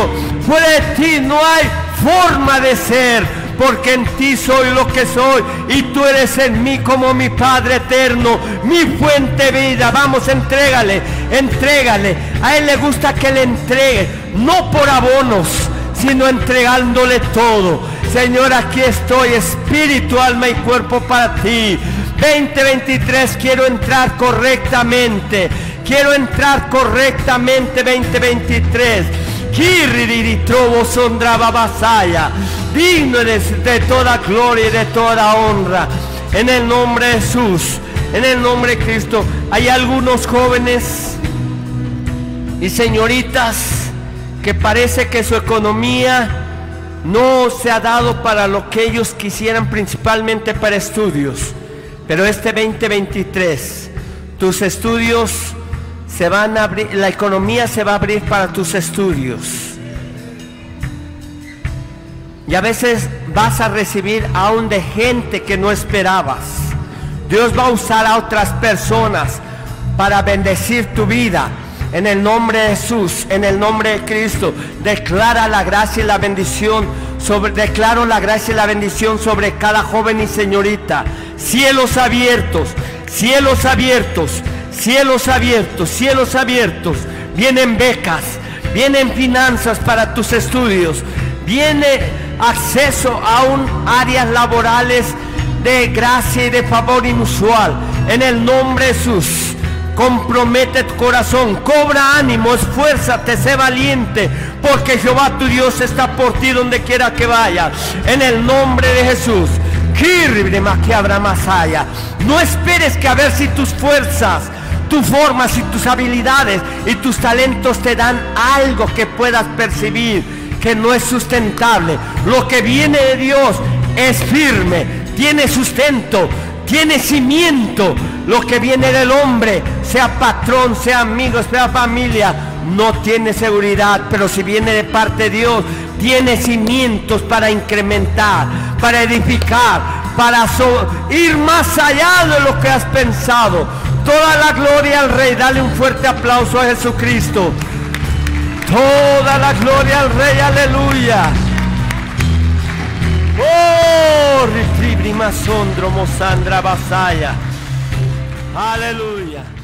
Fuera de ti no hay forma de ser porque en ti soy lo que soy y tú eres en mí como mi Padre eterno, mi fuente de vida. Vamos, entrégale, entrégale. A Él le gusta que le entregue, no por abonos, sino entregándole todo. Señor, aquí estoy, espíritu, alma y cuerpo para ti. 2023 quiero entrar correctamente. Quiero entrar correctamente 2023. Kiriri trovo sondraba basaya digno eres de toda gloria y de toda honra. En el nombre de Jesús, en el nombre de Cristo, hay algunos jóvenes y señoritas que parece que su economía no se ha dado para lo que ellos quisieran, principalmente para estudios. Pero este 2023, tus estudios se van a abrir, la economía se va a abrir para tus estudios y a veces vas a recibir aún de gente que no esperabas. Dios va a usar a otras personas para bendecir tu vida. En el nombre de Jesús, en el nombre de Cristo, declara la gracia y la bendición sobre, declaro la gracia y la bendición sobre cada joven y señorita. Cielos abiertos, cielos abiertos, cielos abiertos, cielos abiertos. Vienen becas, vienen finanzas para tus estudios, viene acceso a un áreas laborales de gracia y de favor inusual. En el nombre de Jesús, compromete tu corazón, cobra ánimo, esfuérzate, sé valiente, porque Jehová tu Dios está por ti donde quiera que vaya. En el nombre de Jesús. No esperes que a ver si tus fuerzas, tus formas y tus habilidades y tus talentos te dan algo que puedas percibir que no es sustentable. Lo que viene de Dios es firme, tiene sustento, tiene cimiento. Lo que viene del hombre, sea patrón, sea amigo, sea familia, no tiene seguridad. Pero si viene de parte de Dios, tiene cimientos para incrementar, para edificar, para ir más allá de lo que has pensado. Toda la gloria al Rey. Dale un fuerte aplauso a Jesucristo. Toda la gloria al Rey, aleluya. Oh, rifribri masondro mosandra basaya. Aleluya.